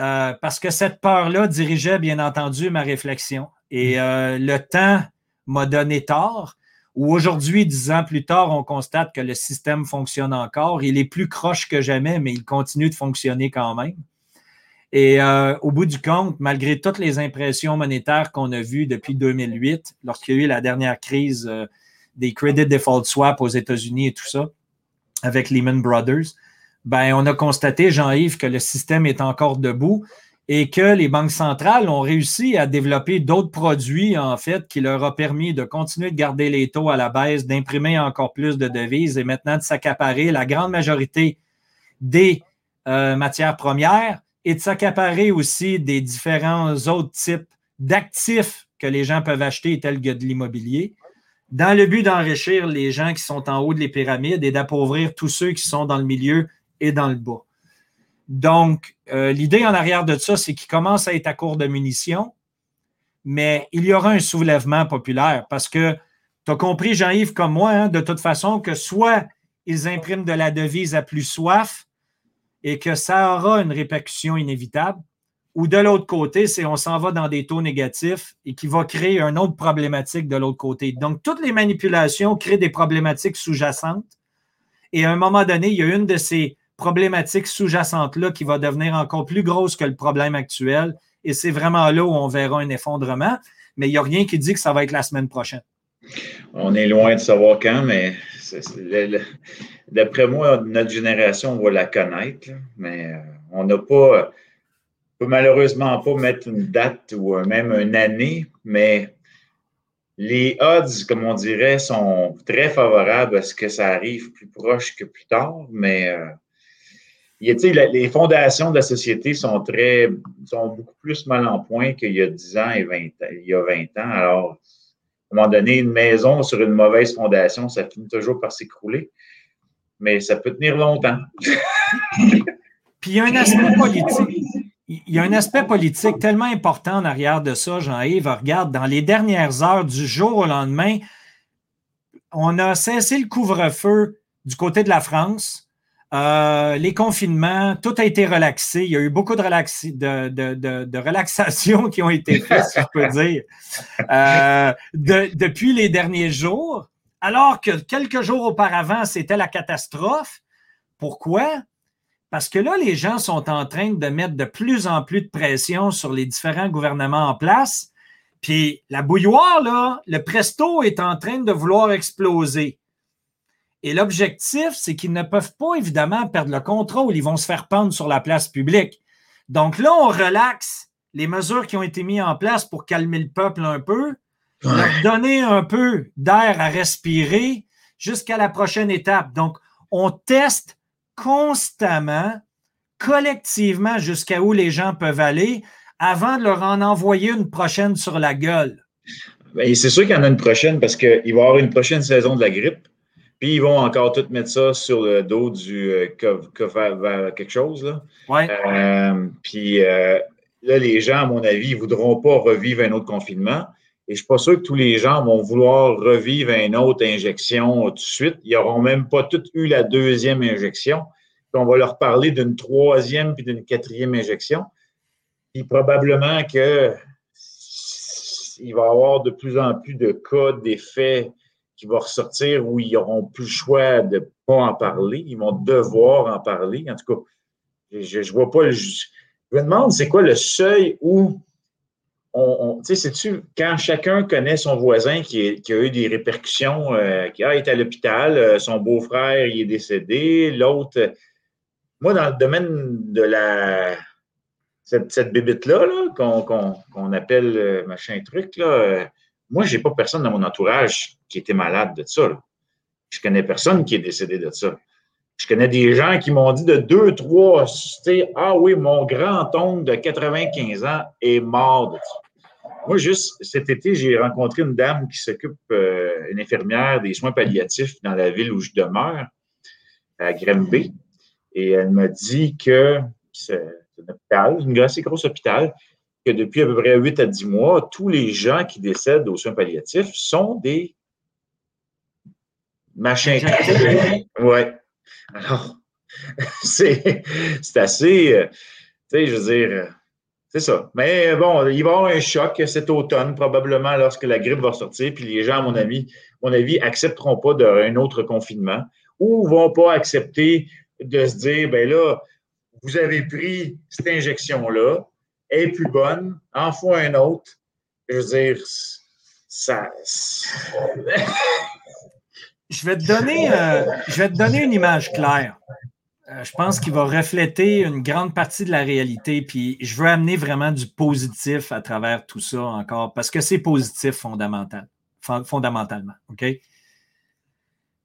Euh, parce que cette peur-là dirigeait, bien entendu, ma réflexion. Et mm. euh, le temps m'a donné tort, ou aujourd'hui, dix ans plus tard, on constate que le système fonctionne encore. Il est plus croche que jamais, mais il continue de fonctionner quand même. Et euh, au bout du compte, malgré toutes les impressions monétaires qu'on a vues depuis 2008, lorsqu'il y a eu la dernière crise euh, des credit default swap aux États-Unis et tout ça, avec Lehman Brothers, ben, on a constaté, Jean-Yves, que le système est encore debout et que les banques centrales ont réussi à développer d'autres produits, en fait, qui leur ont permis de continuer de garder les taux à la baisse, d'imprimer encore plus de devises et maintenant de s'accaparer la grande majorité des euh, matières premières et de s'accaparer aussi des différents autres types d'actifs que les gens peuvent acheter, tels que de l'immobilier, dans le but d'enrichir les gens qui sont en haut de les pyramides et d'appauvrir tous ceux qui sont dans le milieu et dans le bas. Donc, euh, l'idée en arrière de ça, c'est qu'il commence à être à court de munitions, mais il y aura un soulèvement populaire parce que tu as compris, Jean-Yves, comme moi, hein, de toute façon, que soit ils impriment de la devise à plus soif et que ça aura une répercussion inévitable, ou de l'autre côté, c'est on s'en va dans des taux négatifs et qui va créer une autre problématique de l'autre côté. Donc, toutes les manipulations créent des problématiques sous-jacentes. Et à un moment donné, il y a une de ces problématiques sous-jacentes-là qui va devenir encore plus grosse que le problème actuel. Et c'est vraiment là où on verra un effondrement. Mais il n'y a rien qui dit que ça va être la semaine prochaine. On est loin de savoir quand, mais d'après moi, notre génération va la connaître. mais euh, on n'a pas peut malheureusement pas mettre une date ou même une année, mais les odds, comme on dirait, sont très favorables à ce que ça arrive plus proche que plus tard, mais euh, les fondations de la société sont très sont beaucoup plus mal en point qu'il y a 10 ans et 20 il y a 20 ans. Alors, à un moment donné, une maison sur une mauvaise fondation, ça finit toujours par s'écrouler. Mais ça peut tenir longtemps. Puis il y a un aspect politique il y a un aspect politique tellement important en arrière de ça, Jean-Yves. Regarde, dans les dernières heures du jour au lendemain, on a cessé le couvre-feu du côté de la France. Euh, les confinements, tout a été relaxé. Il y a eu beaucoup de, relaxations qui ont été faites, si je peux dire, euh, depuis les derniers jours, alors que quelques jours auparavant, c'était la catastrophe. Pourquoi? Parce que là, les gens sont en train de mettre de plus en plus de pression sur les différents gouvernements en place. Puis la bouilloire, là, le presto est en train de vouloir exploser. Et l'objectif, c'est qu'ils ne peuvent pas, évidemment, perdre le contrôle. Ils vont se faire pendre sur la place publique. Donc là, on relaxe les mesures qui ont été mises en place pour calmer le peuple un peu, leur donner un peu d'air à respirer jusqu'à la prochaine étape. Donc, on teste constamment, collectivement, jusqu'à où les gens peuvent aller avant de leur en envoyer une prochaine sur la gueule. Ben, c'est sûr qu'il y en a une prochaine parce qu'il va y avoir une prochaine saison de la grippe. Puis ils vont encore tout mettre ça sur le dos du euh, quelque chose. Là. Ouais. Euh, puis euh, là, les gens, à mon avis, ne voudront pas revivre un autre confinement. Et je ne suis pas sûr que tous les gens vont vouloir revivre une autre injection tout de suite. Ils n'auront même pas tous eu la deuxième injection. Puis on va leur parler d'une troisième puis d'une quatrième injection. Puis probablement que il va y avoir de plus en plus de cas d'effets qui vont ressortir où ils n'auront plus le choix de ne pas en parler. Ils vont devoir en parler. En tout cas, je ne vois pas le. Je me demande, c'est quoi le seuil où on, tu sais, c'est-tu, quand chacun connaît son voisin qui, a eu des répercussions, euh, qui a été à l'hôpital, euh, son beau-frère il est décédé, l'autre. moi, dans le domaine de la. Cette, cette bébite-là, qu'on, appelle euh, machin truc, là, moi, j'ai pas personne dans mon entourage qui était malade de ça. Je connais personne qui est décédé de ça. Je connais des gens qui m'ont dit de deux, trois, ah oui, mon grand-oncle de 95 ans est mort de ça. Moi, juste cet été, j'ai rencontré une dame qui s'occupe, euh, une infirmière des soins palliatifs dans la ville où je demeure, à Grimby. Et elle m'a dit que c'est un hôpital, un assez gros hôpital, que depuis à peu près 8 à 10 mois, tous les gens qui décèdent aux soins palliatifs sont des machins. Oui. Alors, c'est assez, euh, tu sais, je veux dire, c'est ça. Mais bon, il va y avoir un choc cet automne, probablement lorsque la grippe va sortir, puis les gens, à mon avis, mon avis, accepteront pas d'un autre confinement ou vont pas accepter de se dire, ben là, vous avez pris cette injection-là, elle est plus bonne, en faut un autre. Je veux dire, ça. je vais te donner, euh, je vais te donner une image claire. Euh, je pense qu'il va refléter une grande partie de la réalité. Puis je veux amener vraiment du positif à travers tout ça encore, parce que c'est positif fondamental, fondamentalement.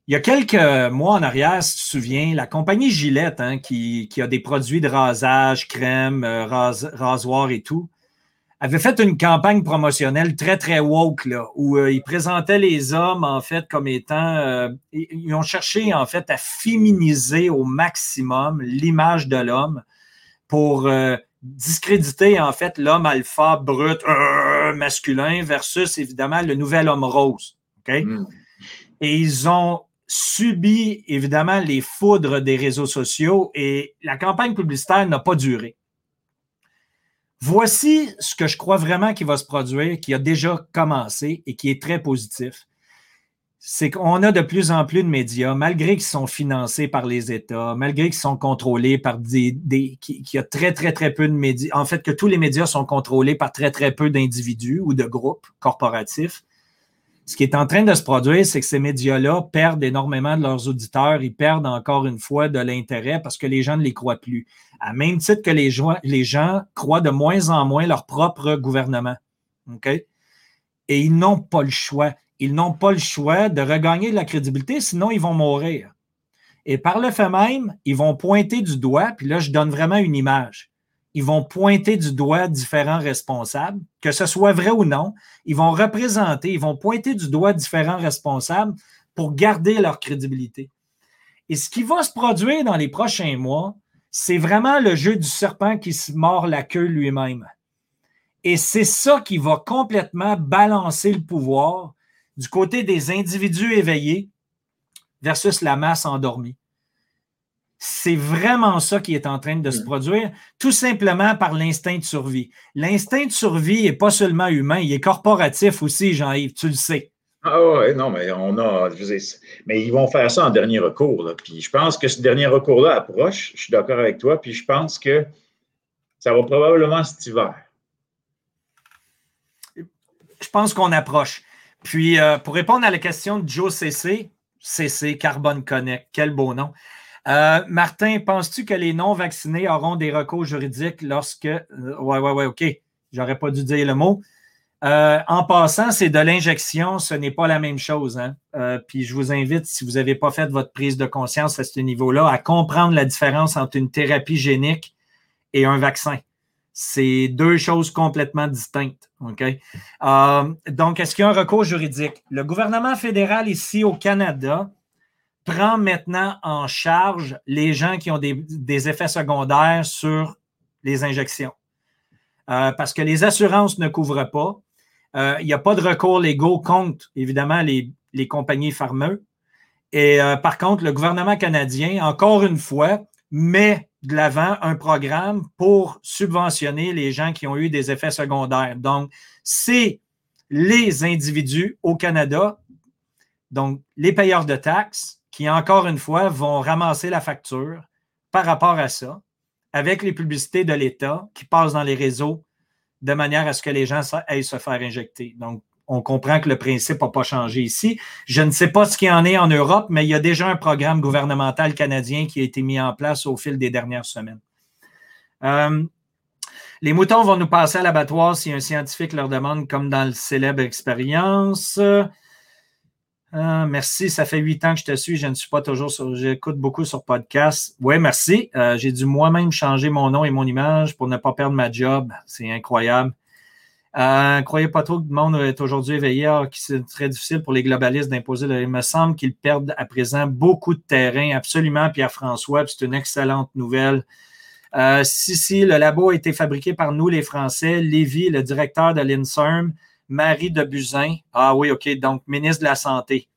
Il y a quelques mois en arrière, si tu te souviens, la compagnie Gillette, hein, qui, a des produits de rasage, crème, euh, rasoir et tout, avait fait une campagne promotionnelle très, très woke, là, où euh, ils présentaient les hommes, en fait, comme étant. Euh, ils ont cherché, en fait, à féminiser au maximum l'image de l'homme pour euh, discréditer, en fait, l'homme alpha, brut, masculin, versus, évidemment, le nouvel homme rose. OK? Mm. Et ils ont subi, évidemment, les foudres des réseaux sociaux et la campagne publicitaire n'a pas duré. Voici ce que je crois vraiment qui va se produire, qui a déjà commencé et qui est très positif. C'est qu'on a de plus en plus de médias, malgré qu'ils sont financés par les États, malgré qu'ils sont contrôlés par des. des qu'il y a très, très, très peu de médias. En fait, que tous les médias sont contrôlés par très, très peu d'individus ou de groupes corporatifs. Ce qui est en train de se produire, c'est que ces médias-là perdent énormément de leurs auditeurs. Ils perdent encore une fois de l'intérêt parce que les gens ne les croient plus. À même titre que les, gens croient de moins en moins leur propre gouvernement. OK? Et ils n'ont pas le choix. Ils n'ont pas le choix de regagner de la crédibilité, sinon ils vont mourir. Et par le fait même, ils vont pointer du doigt, puis là, je donne vraiment une image ils vont pointer du doigt différents responsables, que ce soit vrai ou non. Ils vont représenter, ils vont pointer du doigt différents responsables pour garder leur crédibilité. Et ce qui va se produire dans les prochains mois, c'est vraiment le jeu du serpent qui se mord la queue lui-même. Et c'est ça qui va complètement balancer le pouvoir du côté des individus éveillés versus la masse endormie. C'est vraiment ça qui est en train de se mm. produire, tout simplement par l'instinct de survie. L'instinct de survie n'est pas seulement humain, il est corporatif aussi, Jean-Yves, tu le sais. Ah ouais, non, mais on a. mais ils vont faire ça en dernier recours. Puis je pense que ce dernier recours-là approche. Je suis d'accord avec toi. Puis je pense que ça va probablement cet hiver. Je pense qu'on approche. Puis euh, pour répondre à la question de Joe CC, CC, Carbone Connect, quel beau nom. Euh, Martin, penses-tu que les non-vaccinés auront des recours juridiques lorsque. Oui, oui, oui, OK. J'aurais pas dû dire le mot. Euh, en passant, c'est de l'injection, ce n'est pas la même chose. Hein. Euh, puis je vous invite, si vous n'avez pas fait votre prise de conscience à ce niveau-là, à comprendre la différence entre une thérapie génique et un vaccin. C'est deux choses complètement distinctes. OK? donc, est-ce qu'il y a un recours juridique? Le gouvernement fédéral ici au Canada prend maintenant en charge les gens qui ont des, effets secondaires sur les injections. Euh, parce que les assurances ne couvrent pas. Euh, il n'y a pas de recours légaux contre, évidemment, les, compagnies pharmeux. Et euh, par contre, le gouvernement canadien, encore une fois, met de l'avant un programme pour subventionner les gens qui ont eu des effets secondaires. Donc, c'est les individus au Canada, donc les payeurs de taxes, qui, encore une fois, vont ramasser la facture par rapport à ça, avec les publicités de l'État qui passent dans les réseaux de manière à ce que les gens aillent se faire injecter. Donc, on comprend que le principe n'a pas changé ici. Je ne sais pas ce qu'il en est en Europe, mais il y a déjà un programme gouvernemental canadien qui a été mis en place au fil des dernières semaines. Euh, les moutons vont nous passer à l'abattoir si un scientifique leur demande, comme dans le célèbre expérience. Ah, merci, ça fait huit ans que je te suis. Je ne suis pas toujours sur. J'écoute beaucoup sur podcast. Oui, merci. Euh, j'ai dû moi-même changer mon nom et mon image pour ne pas perdre ma job. C'est incroyable. Euh, croyez pas trop que le monde est aujourd'hui éveillé, c'est très difficile pour les globalistes d'imposer. Il me semble qu'ils perdent à présent beaucoup de terrain. Absolument, Pierre-François. C'est une excellente nouvelle. Euh, si, si, le labo a été fabriqué par nous, les Français. Lévy, le directeur de l'INSERM, Marie de Buzyn. Ah oui, OK, donc ministre de la Santé.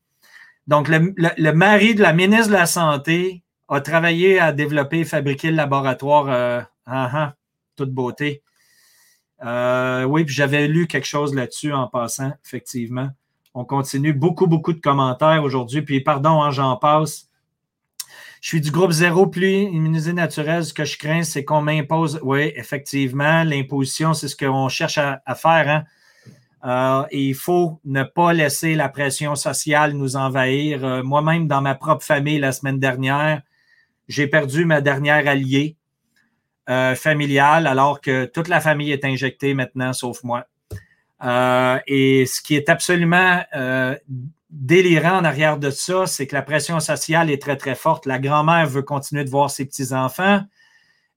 Donc, le, mari de la ministre de la Santé a travaillé à développer et fabriquer le laboratoire. Euh, ah, ah, toute beauté. Euh, oui, puis j'avais lu quelque chose là-dessus en passant, effectivement. On continue. Beaucoup, beaucoup de commentaires aujourd'hui. Puis, pardon, hein, j'en passe. Je suis du groupe zéro plus immunisé naturel. Ce que je crains, c'est qu'on m'impose. Oui, effectivement, l'imposition, c'est ce qu'on cherche à, à faire. Hein? Euh, et il faut ne pas laisser la pression sociale nous envahir. Euh, moi-même, dans ma propre famille, la semaine dernière, j'ai perdu ma dernière alliée euh, familiale, alors que toute la famille est injectée maintenant, sauf moi. et ce qui est absolument délirant en arrière de ça, c'est que la pression sociale est très, très forte. La grand-mère veut continuer de voir ses petits-enfants.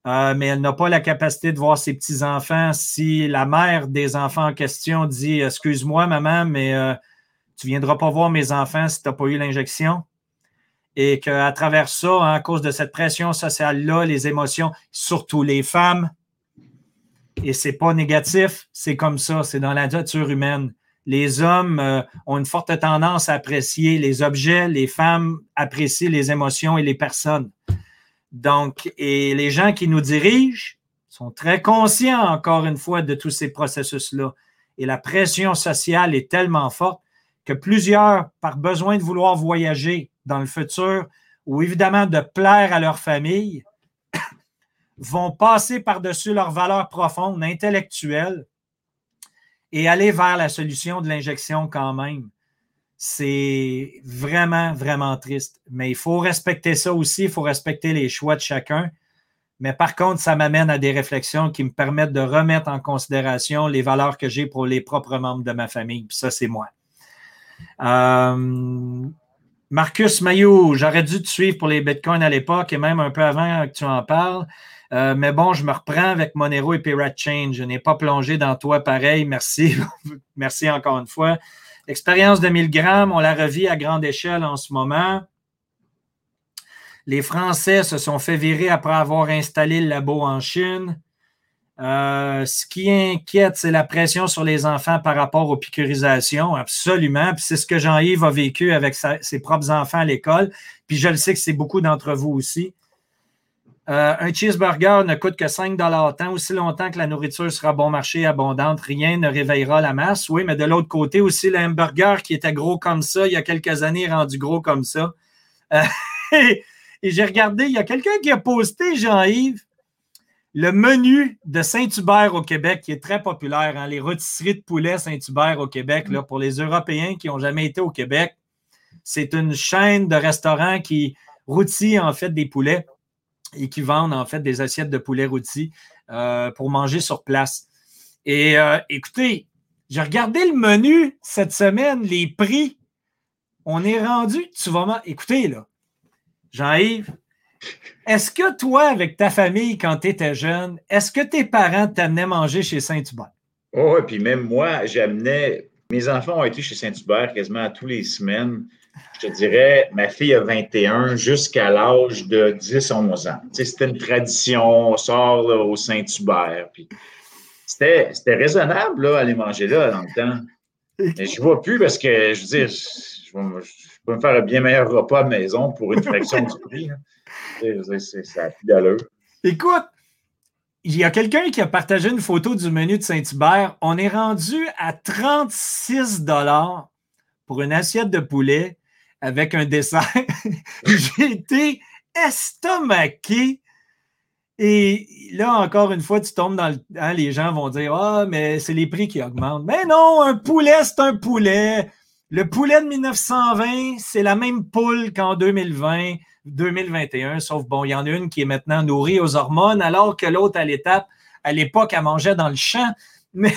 Euh, mais elle n'a pas la capacité de voir ses petits-enfants. Si la mère des enfants en question dit Excuse-moi, maman, mais euh, tu ne viendras pas voir mes enfants si tu n'as pas eu l'injection. Et qu'à travers ça, à cause de cette pression sociale-là, les émotions, surtout les femmes, et c'est pas négatif, c'est comme ça, c'est dans la nature humaine. Les hommes euh, ont une forte tendance à apprécier les objets, les femmes apprécient les émotions et les personnes. Donc, et les gens qui nous dirigent sont très conscients, encore une fois, de tous ces processus-là. Et la pression sociale est tellement forte que plusieurs, par besoin de vouloir voyager dans le futur ou évidemment de plaire à leur famille, vont passer par-dessus leurs valeurs profondes, intellectuelles, et aller vers la solution de l'injection quand même. C'est vraiment, vraiment triste. Mais il faut respecter ça aussi, il faut respecter les choix de chacun. Mais par contre, ça m'amène à des réflexions qui me permettent de remettre en considération les valeurs que j'ai pour les propres membres de ma famille. Ça, c'est moi. Euh, Marcus Mayou, j'aurais dû te suivre pour les bitcoins à l'époque et même un peu avant que tu en parles. Euh, mais bon, je me reprends avec Monero et Pirate Chain. Je n'ai pas plongé dans toi pareil. Merci. Merci encore une fois. L'expérience de 1000 grammes, on la revit à grande échelle en ce moment. Les Français se sont fait virer après avoir installé le labo en Chine. Euh, ce qui inquiète, c'est la pression sur les enfants par rapport aux piqûrisations, absolument. Puis c'est ce que Jean-Yves a vécu avec ses propres enfants à l'école. Puis je le sais que c'est beaucoup d'entre vous aussi. Euh, un cheeseburger ne coûte que 5 tant aussi longtemps que la nourriture sera bon marché et abondante. Rien ne réveillera la masse. Oui, mais de l'autre côté aussi, le hamburger qui était gros comme ça il y a quelques années rendu gros comme ça. Euh, et j'ai regardé, il y a quelqu'un qui a posté, Jean-Yves, le menu de Saint-Hubert au Québec, qui est très populaire, hein, les rôtisseries de poulet Saint-Hubert au Québec, là, pour les Européens qui n'ont jamais été au Québec, c'est une chaîne de restaurants qui rôtit en fait des poulets et qui vendent en fait des assiettes de poulet rôti euh, pour manger sur place. Et euh, écoutez, j'ai regardé le menu cette semaine, les prix. On est rendu, tu vas écoutez là, Jean-Yves, est-ce que toi, avec ta famille, quand tu étais jeune, est-ce que tes parents t'amenaient manger chez Saint-Hubert? Oh, puis même moi, j'amenais. Mes enfants ont été chez Saint-Hubert quasiment tous les semaines je te dirais, ma fille a 21 jusqu'à l'âge de 10-11 ans. c'était une tradition, on sort au Saint-Hubert. C'était, raisonnable là, aller manger là dans le temps. Mais je ne vois plus parce que, je veux dire, je, peux me faire un bien meilleur repas à la maison pour une fraction du prix. C'est, ça a plus d'allure. Écoute, il y a quelqu'un qui a partagé une photo du menu de Saint-Hubert. On est rendu à 36 pour une assiette de poulet avec un dessert. J'ai été estomaqué. Et là, encore une fois, tu tombes dans le. Hein, les gens vont dire Ah, mais c'est les prix qui augmentent. Mais non, un poulet, c'est un poulet. Le poulet de 1920, c'est la même poule qu'en 2020, 2021, sauf bon, il y en a une qui est maintenant nourrie aux hormones, alors que l'autre, à l'étape, à l'époque, elle mangeait dans le champ. Mais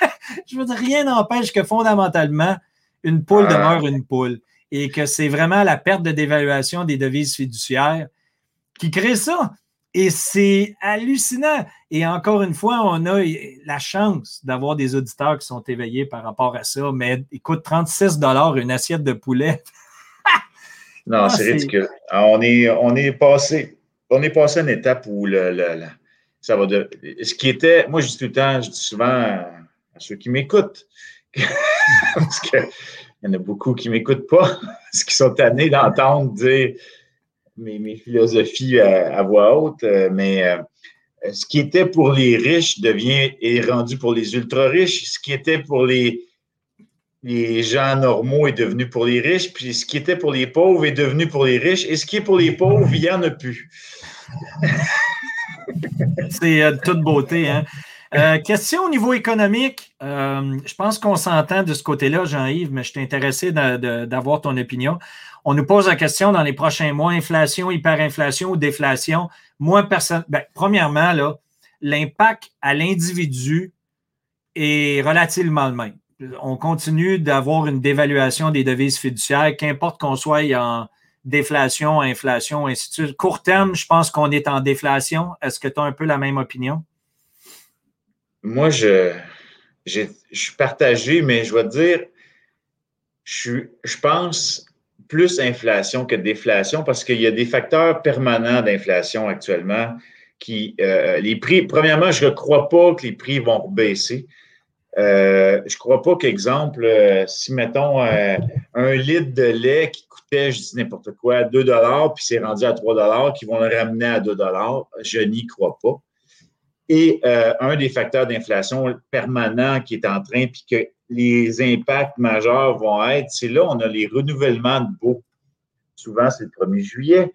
je veux dire, rien n'empêche que fondamentalement, une poule ah. demeure une poule et que c'est vraiment la perte de dévaluation des devises fiduciaires qui crée ça. Et c'est hallucinant. Et encore une fois, on a la chance d'avoir des auditeurs qui sont éveillés par rapport à ça. Mais écoute, 36 une assiette de poulet. non, ah, c'est ridicule. Ah, on est, on est passé. On est passé à une étape où le, ça va de. Ce qui était. Moi, je dis tout le temps, je dis souvent à ceux qui m'écoutent. parce que il y en a beaucoup qui ne m'écoutent pas, parce qu'ils sont tannés d'entendre dire mes, philosophies à, voix haute. Euh, mais euh, ce qui était pour les riches devient est rendu pour les ultra riches. Ce qui était pour les, les gens normaux est devenu pour les riches. Puis ce qui était pour les pauvres est devenu pour les riches. Et ce qui est pour les pauvres, il n'y en a plus. C'est euh, toute beauté. Hein? Euh, question au niveau économique. Euh, je pense qu'on s'entend de ce côté-là, Jean-Yves, mais je suis intéressé d'avoir ton opinion. On nous pose la question dans les prochains mois, inflation, hyperinflation ou déflation. Moi, personne, ben, premièrement, l'impact à l'individu est relativement le même. On continue d'avoir une dévaluation des devises fiduciaires, qu'importe qu'on soit en déflation, inflation, ainsi de suite. Court terme, je pense qu'on est en déflation. Est-ce que tu as un peu la même opinion? Moi, je, je, suis partagé, mais je vais te dire, je, je pense plus inflation que déflation parce qu'il y a des facteurs permanents d'inflation actuellement qui, euh, les prix, premièrement, je ne crois pas que les prix vont baisser. Euh, je ne crois pas qu'exemple, euh, si mettons un litre de lait qui coûtait, je dis n'importe quoi, 2 puis c'est rendu à 3 qu'ils vont le ramener à 2 je n'y crois pas. Et un des facteurs d'inflation permanent qui est en train, puis que les impacts majeurs vont être, c'est là, on a les renouvellements de baux. Souvent, c'est le 1er juillet.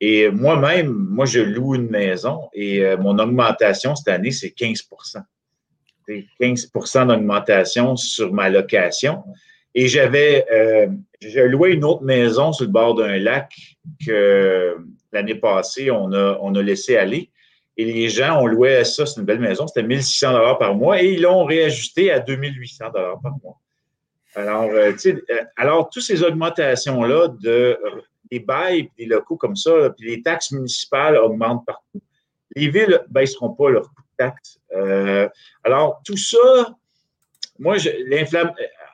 Et moi-même, moi, je loue une maison et euh, mon augmentation cette année, c'est 15 C'est 15% d'augmentation sur ma location. Et j'avais, euh, j'ai loué une autre maison sur le bord d'un lac que l'année passée, on a, on a laissé aller. Et les gens ont loué ça, c'est une belle maison, c'était 1600 dollars par mois et ils l'ont réajusté à 2800 dollars par mois. Alors, euh, alors, toutes ces augmentations-là de des bails, des locaux comme ça, puis les taxes municipales augmentent partout. Les villes ne baisseront pas leurs coûts de taxes. Euh, alors, tout ça, moi,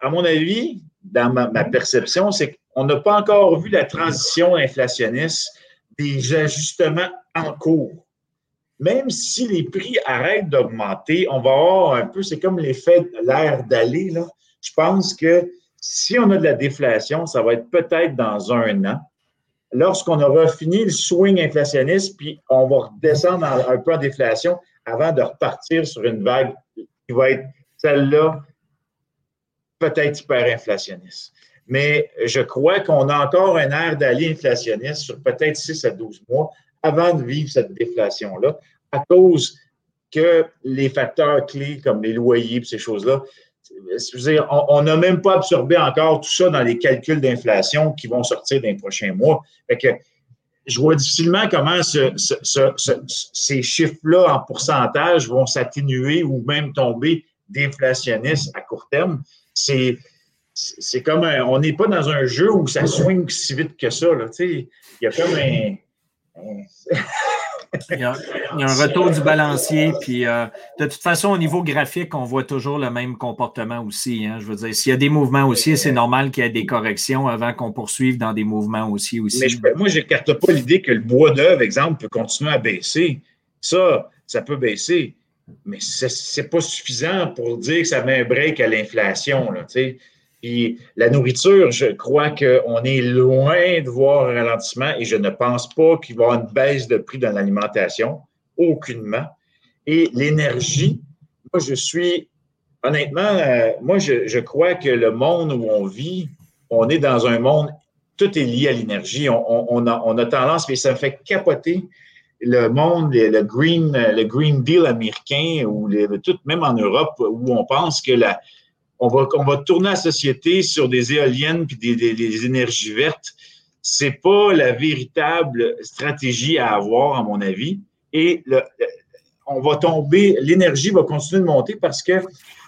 à mon avis, dans ma, perception, c'est qu'on n'a pas encore vu la transition inflationniste des ajustements en cours. Même si les prix arrêtent d'augmenter, on va avoir un peu, c'est comme l'effet l'air d'aller. Je pense que si on a de la déflation, ça va être peut-être dans un an lorsqu'on aura fini le swing inflationniste, puis on va redescendre un peu en déflation avant de repartir sur une vague qui va être celle-là, peut-être hyperinflationniste. Mais je crois qu'on a encore un air d'aller inflationniste sur peut-être 6 à 12 mois avant de vivre cette déflation-là, à cause que les facteurs clés comme les loyers et ces choses-là on n'a même pas absorbé encore tout ça dans les calculs d'inflation qui vont sortir dans les prochains mois. que je vois difficilement comment ces chiffres-là en pourcentage vont s'atténuer ou même tomber déflationnistes à court terme. C'est, comme on n'est pas dans un jeu où ça swing si vite que ça. il y a comme un il, y a, un retour du balancier. Puis, euh, de toute façon, au niveau graphique, on voit toujours le même comportement aussi. Hein. je veux dire, s'il y a des mouvements aussi, c'est normal qu'il y ait des corrections avant qu'on poursuive dans des mouvements aussi. aussi. Mais moi, je n'écarte pas l'idée que le bois d'œuvre, exemple, peut continuer à baisser. Ça, ça peut baisser. Mais ce n'est pas suffisant pour dire que ça met un break à l'inflation. Puis la nourriture, je crois qu'on est loin de voir un ralentissement et je ne pense pas qu'il va y avoir une baisse de prix dans l'alimentation, aucunement. Et l'énergie, moi, je suis, honnêtement, euh, moi, je, crois que le monde où on vit, on est dans un monde, tout est lié à l'énergie. On, a, tendance, mais ça fait capoter le monde, le, green, le Green Deal américain, ou tout, même en Europe, où on pense que la, on va, tourner la société sur des éoliennes puis des, énergies vertes. C'est pas la véritable stratégie à avoir, à mon avis. Et on va tomber, l'énergie va continuer de monter parce que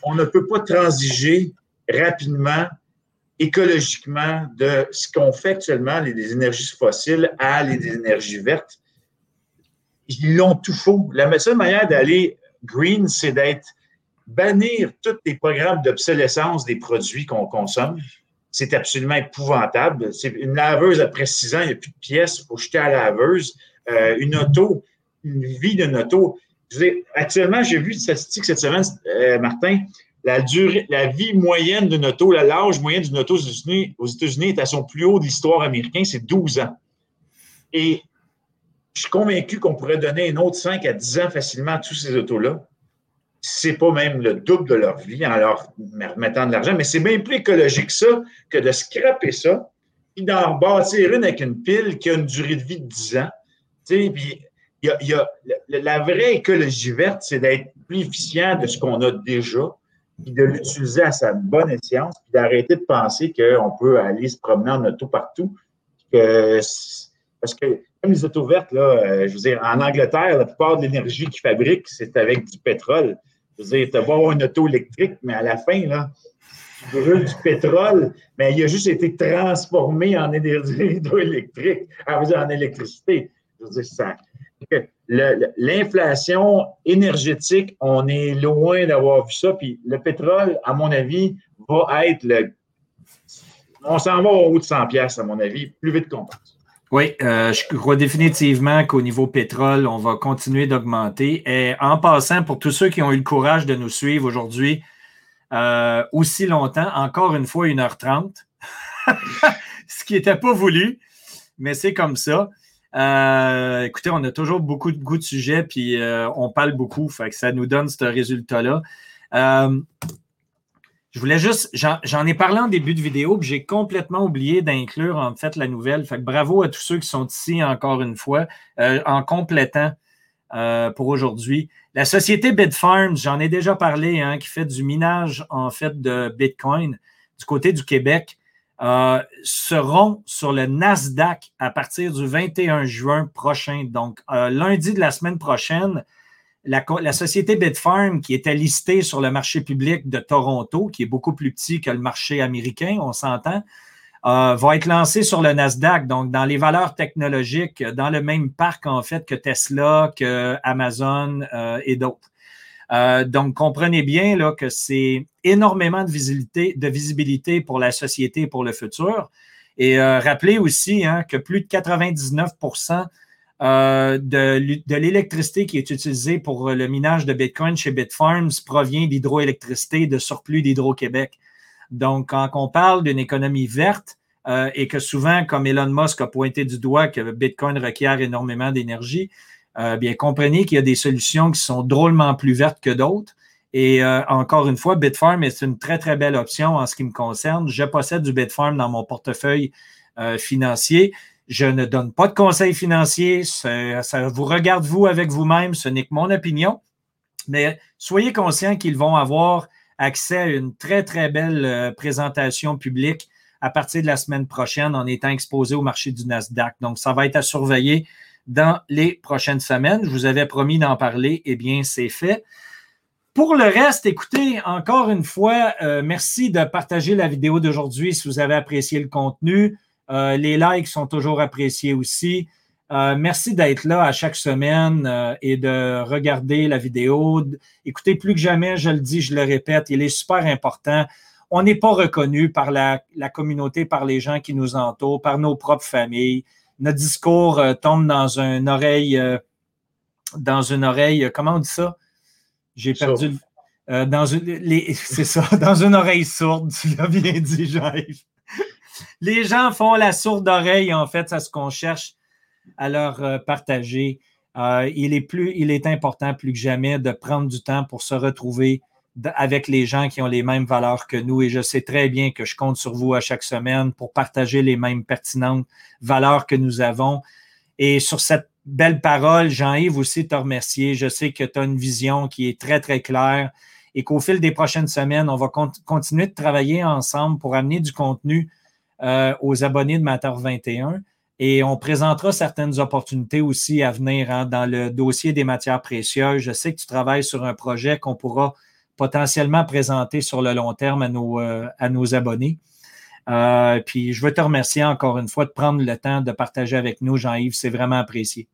on ne peut pas transiger rapidement, écologiquement, de ce qu'on fait actuellement, les, énergies fossiles, à les énergies vertes. Ils l'ont tout faux. La seule manière d'aller green, c'est d'être bannir tous les programmes d'obsolescence des produits qu'on consomme, c'est absolument épouvantable. C'est une laveuse après six ans, il n'y a plus de pièces, faut jeter à la laveuse. Euh, une auto, une vie d'une auto. actuellement, j'ai vu une statistique cette semaine, euh, Martin, la, durée, la vie moyenne d'une auto, l'âge moyen d'une auto aux États-Unis est à son plus haut de l'histoire américaine, c'est 12 ans. Et je suis convaincu qu'on pourrait donner un autre 5 à 10 ans facilement à tous ces autos-là c'est pas même le double de leur vie en leur remettant de l'argent, mais c'est bien plus écologique ça que de scraper ça et d'en bâtir une avec une pile qui a une durée de vie de 10 ans. Puis, il y a, la vraie écologie verte, c'est d'être plus efficient de ce qu'on a déjà, puis de l'utiliser à sa bonne escience, puis d'arrêter de penser qu'on peut aller se promener en auto partout. parce que comme les autos vertes, là, euh, je veux dire, en Angleterre, la plupart de l'énergie qu'ils fabriquent, c'est avec du pétrole. Je veux dire, tu vas avoir une auto électrique, mais à la fin, là, brûle du pétrole, mais il a juste été transformé en énergie hydroélectrique, en électricité. Je veux dire, ça, L'inflation énergétique, on est loin d'avoir vu ça. Puis le pétrole, à mon avis, va être le. On s'en va au haut de 100 pièces à mon avis, plus vite qu'on pense. Oui, euh, je crois définitivement qu'au niveau pétrole, on va continuer d'augmenter. Et en passant, pour tous ceux qui ont eu le courage de nous suivre aujourd'hui euh, aussi longtemps, encore une fois, 1h30, ce qui n'était pas voulu, mais c'est comme ça. Euh, écoutez, on a toujours beaucoup de goût de sujet, puis on parle beaucoup, fait que ça nous donne ce résultat-là. Euh, je voulais juste, j'en ai parlé en début de vidéo, puis j'ai complètement oublié d'inclure en fait la nouvelle. Fait que bravo à tous ceux qui sont ici encore une fois, en complétant pour aujourd'hui. La société Bitfarms, j'en ai déjà parlé, hein, qui fait du minage en fait de Bitcoin du côté du Québec. Euh, seront sur le Nasdaq à partir du 21 juin prochain. Donc, euh, lundi de la semaine prochaine, la, société Bitfarm, qui était listée sur le marché public de Toronto, qui est beaucoup plus petit que le marché américain, on s'entend, euh, va être lancée sur le Nasdaq, donc dans les valeurs technologiques, dans le même parc en fait que Tesla, que Amazon et d'autres. Euh, donc, comprenez bien là, que c'est énormément de visibilité, pour la société pour le futur. Et euh, rappelez aussi hein, que plus de 99 euh, de, l'électricité qui est utilisée pour le minage de Bitcoin chez Bitfarms provient d'hydroélectricité, de surplus d'Hydro-Québec. Donc, quand on parle d'une économie verte, et que souvent, comme Elon Musk a pointé du doigt que Bitcoin requiert énormément d'énergie, euh, bien, comprenez qu'il y a des solutions qui sont drôlement plus vertes que d'autres. Et euh, encore une fois, Bitfarm est une très, très belle option en ce qui me concerne. Je possède du Bitfarm dans mon portefeuille euh, financier. Je ne donne pas de conseils financiers. Ça, vous regarde vous avec vous-même. Ce n'est que mon opinion. Mais soyez conscients qu'ils vont avoir accès à une très, très belle présentation publique à partir de la semaine prochaine en étant exposé au marché du Nasdaq. Donc, ça va être à surveiller dans les prochaines semaines. Je vous avais promis d'en parler, eh bien, c'est fait. Pour le reste, écoutez, encore une fois, euh, merci de partager la vidéo d'aujourd'hui si vous avez apprécié le contenu. Euh, les likes sont toujours appréciés aussi. Euh, merci d'être là à chaque semaine et de regarder la vidéo. Écoutez, plus que jamais, je le dis, je le répète, il est super important. On n'est pas reconnu par la, la communauté, par les gens qui nous entourent, par nos propres familles notre discours euh, tombe dans une oreille, euh, dans une oreille, comment on dit ça? J'ai perdu. Euh, dans une, c'est ça, dans une oreille sourde, tu l'as bien dit, Jean-Yves. Les gens font la sourde oreille, en fait, c'est ce qu'on cherche à leur partager. il, est plus, il est important plus que jamais de prendre du temps pour se retrouver avec les gens qui ont les mêmes valeurs que nous. Et je sais très bien que je compte sur vous à chaque semaine pour partager les mêmes pertinentes valeurs que nous avons. Et sur cette belle parole, Jean-Yves aussi te remercier. Je sais que tu as une vision qui est très, très claire et qu'au fil des prochaines semaines, on va continuer de travailler ensemble pour amener du contenu euh, aux abonnés de Matter 21. Et on présentera certaines opportunités aussi à venir hein, dans le dossier des matières précieuses. Je sais que tu travailles sur un projet qu'on pourra potentiellement présenter sur le long terme à nos, euh, à nos abonnés. Euh, puis je veux te remercier encore une fois de prendre le temps de partager avec nous, Jean-Yves. C'est vraiment apprécié.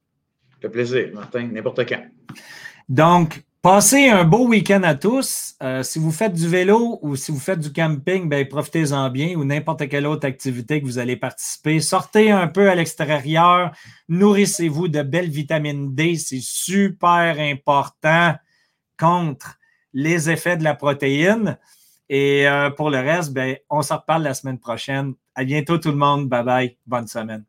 Ça fait plaisir, Martin, n'importe quand. Donc, passez un beau week-end à tous. Euh, si vous faites du vélo ou si vous faites du camping, ben, profitez-en bien ou n'importe quelle autre activité que vous allez participer. Sortez un peu à l'extérieur. Nourrissez-vous de belles vitamines D. C'est super important contre les effets de la protéine. Et euh, pour le reste, ben, on s'en reparle la semaine prochaine. À bientôt tout le monde. Bye bye. Bonne semaine.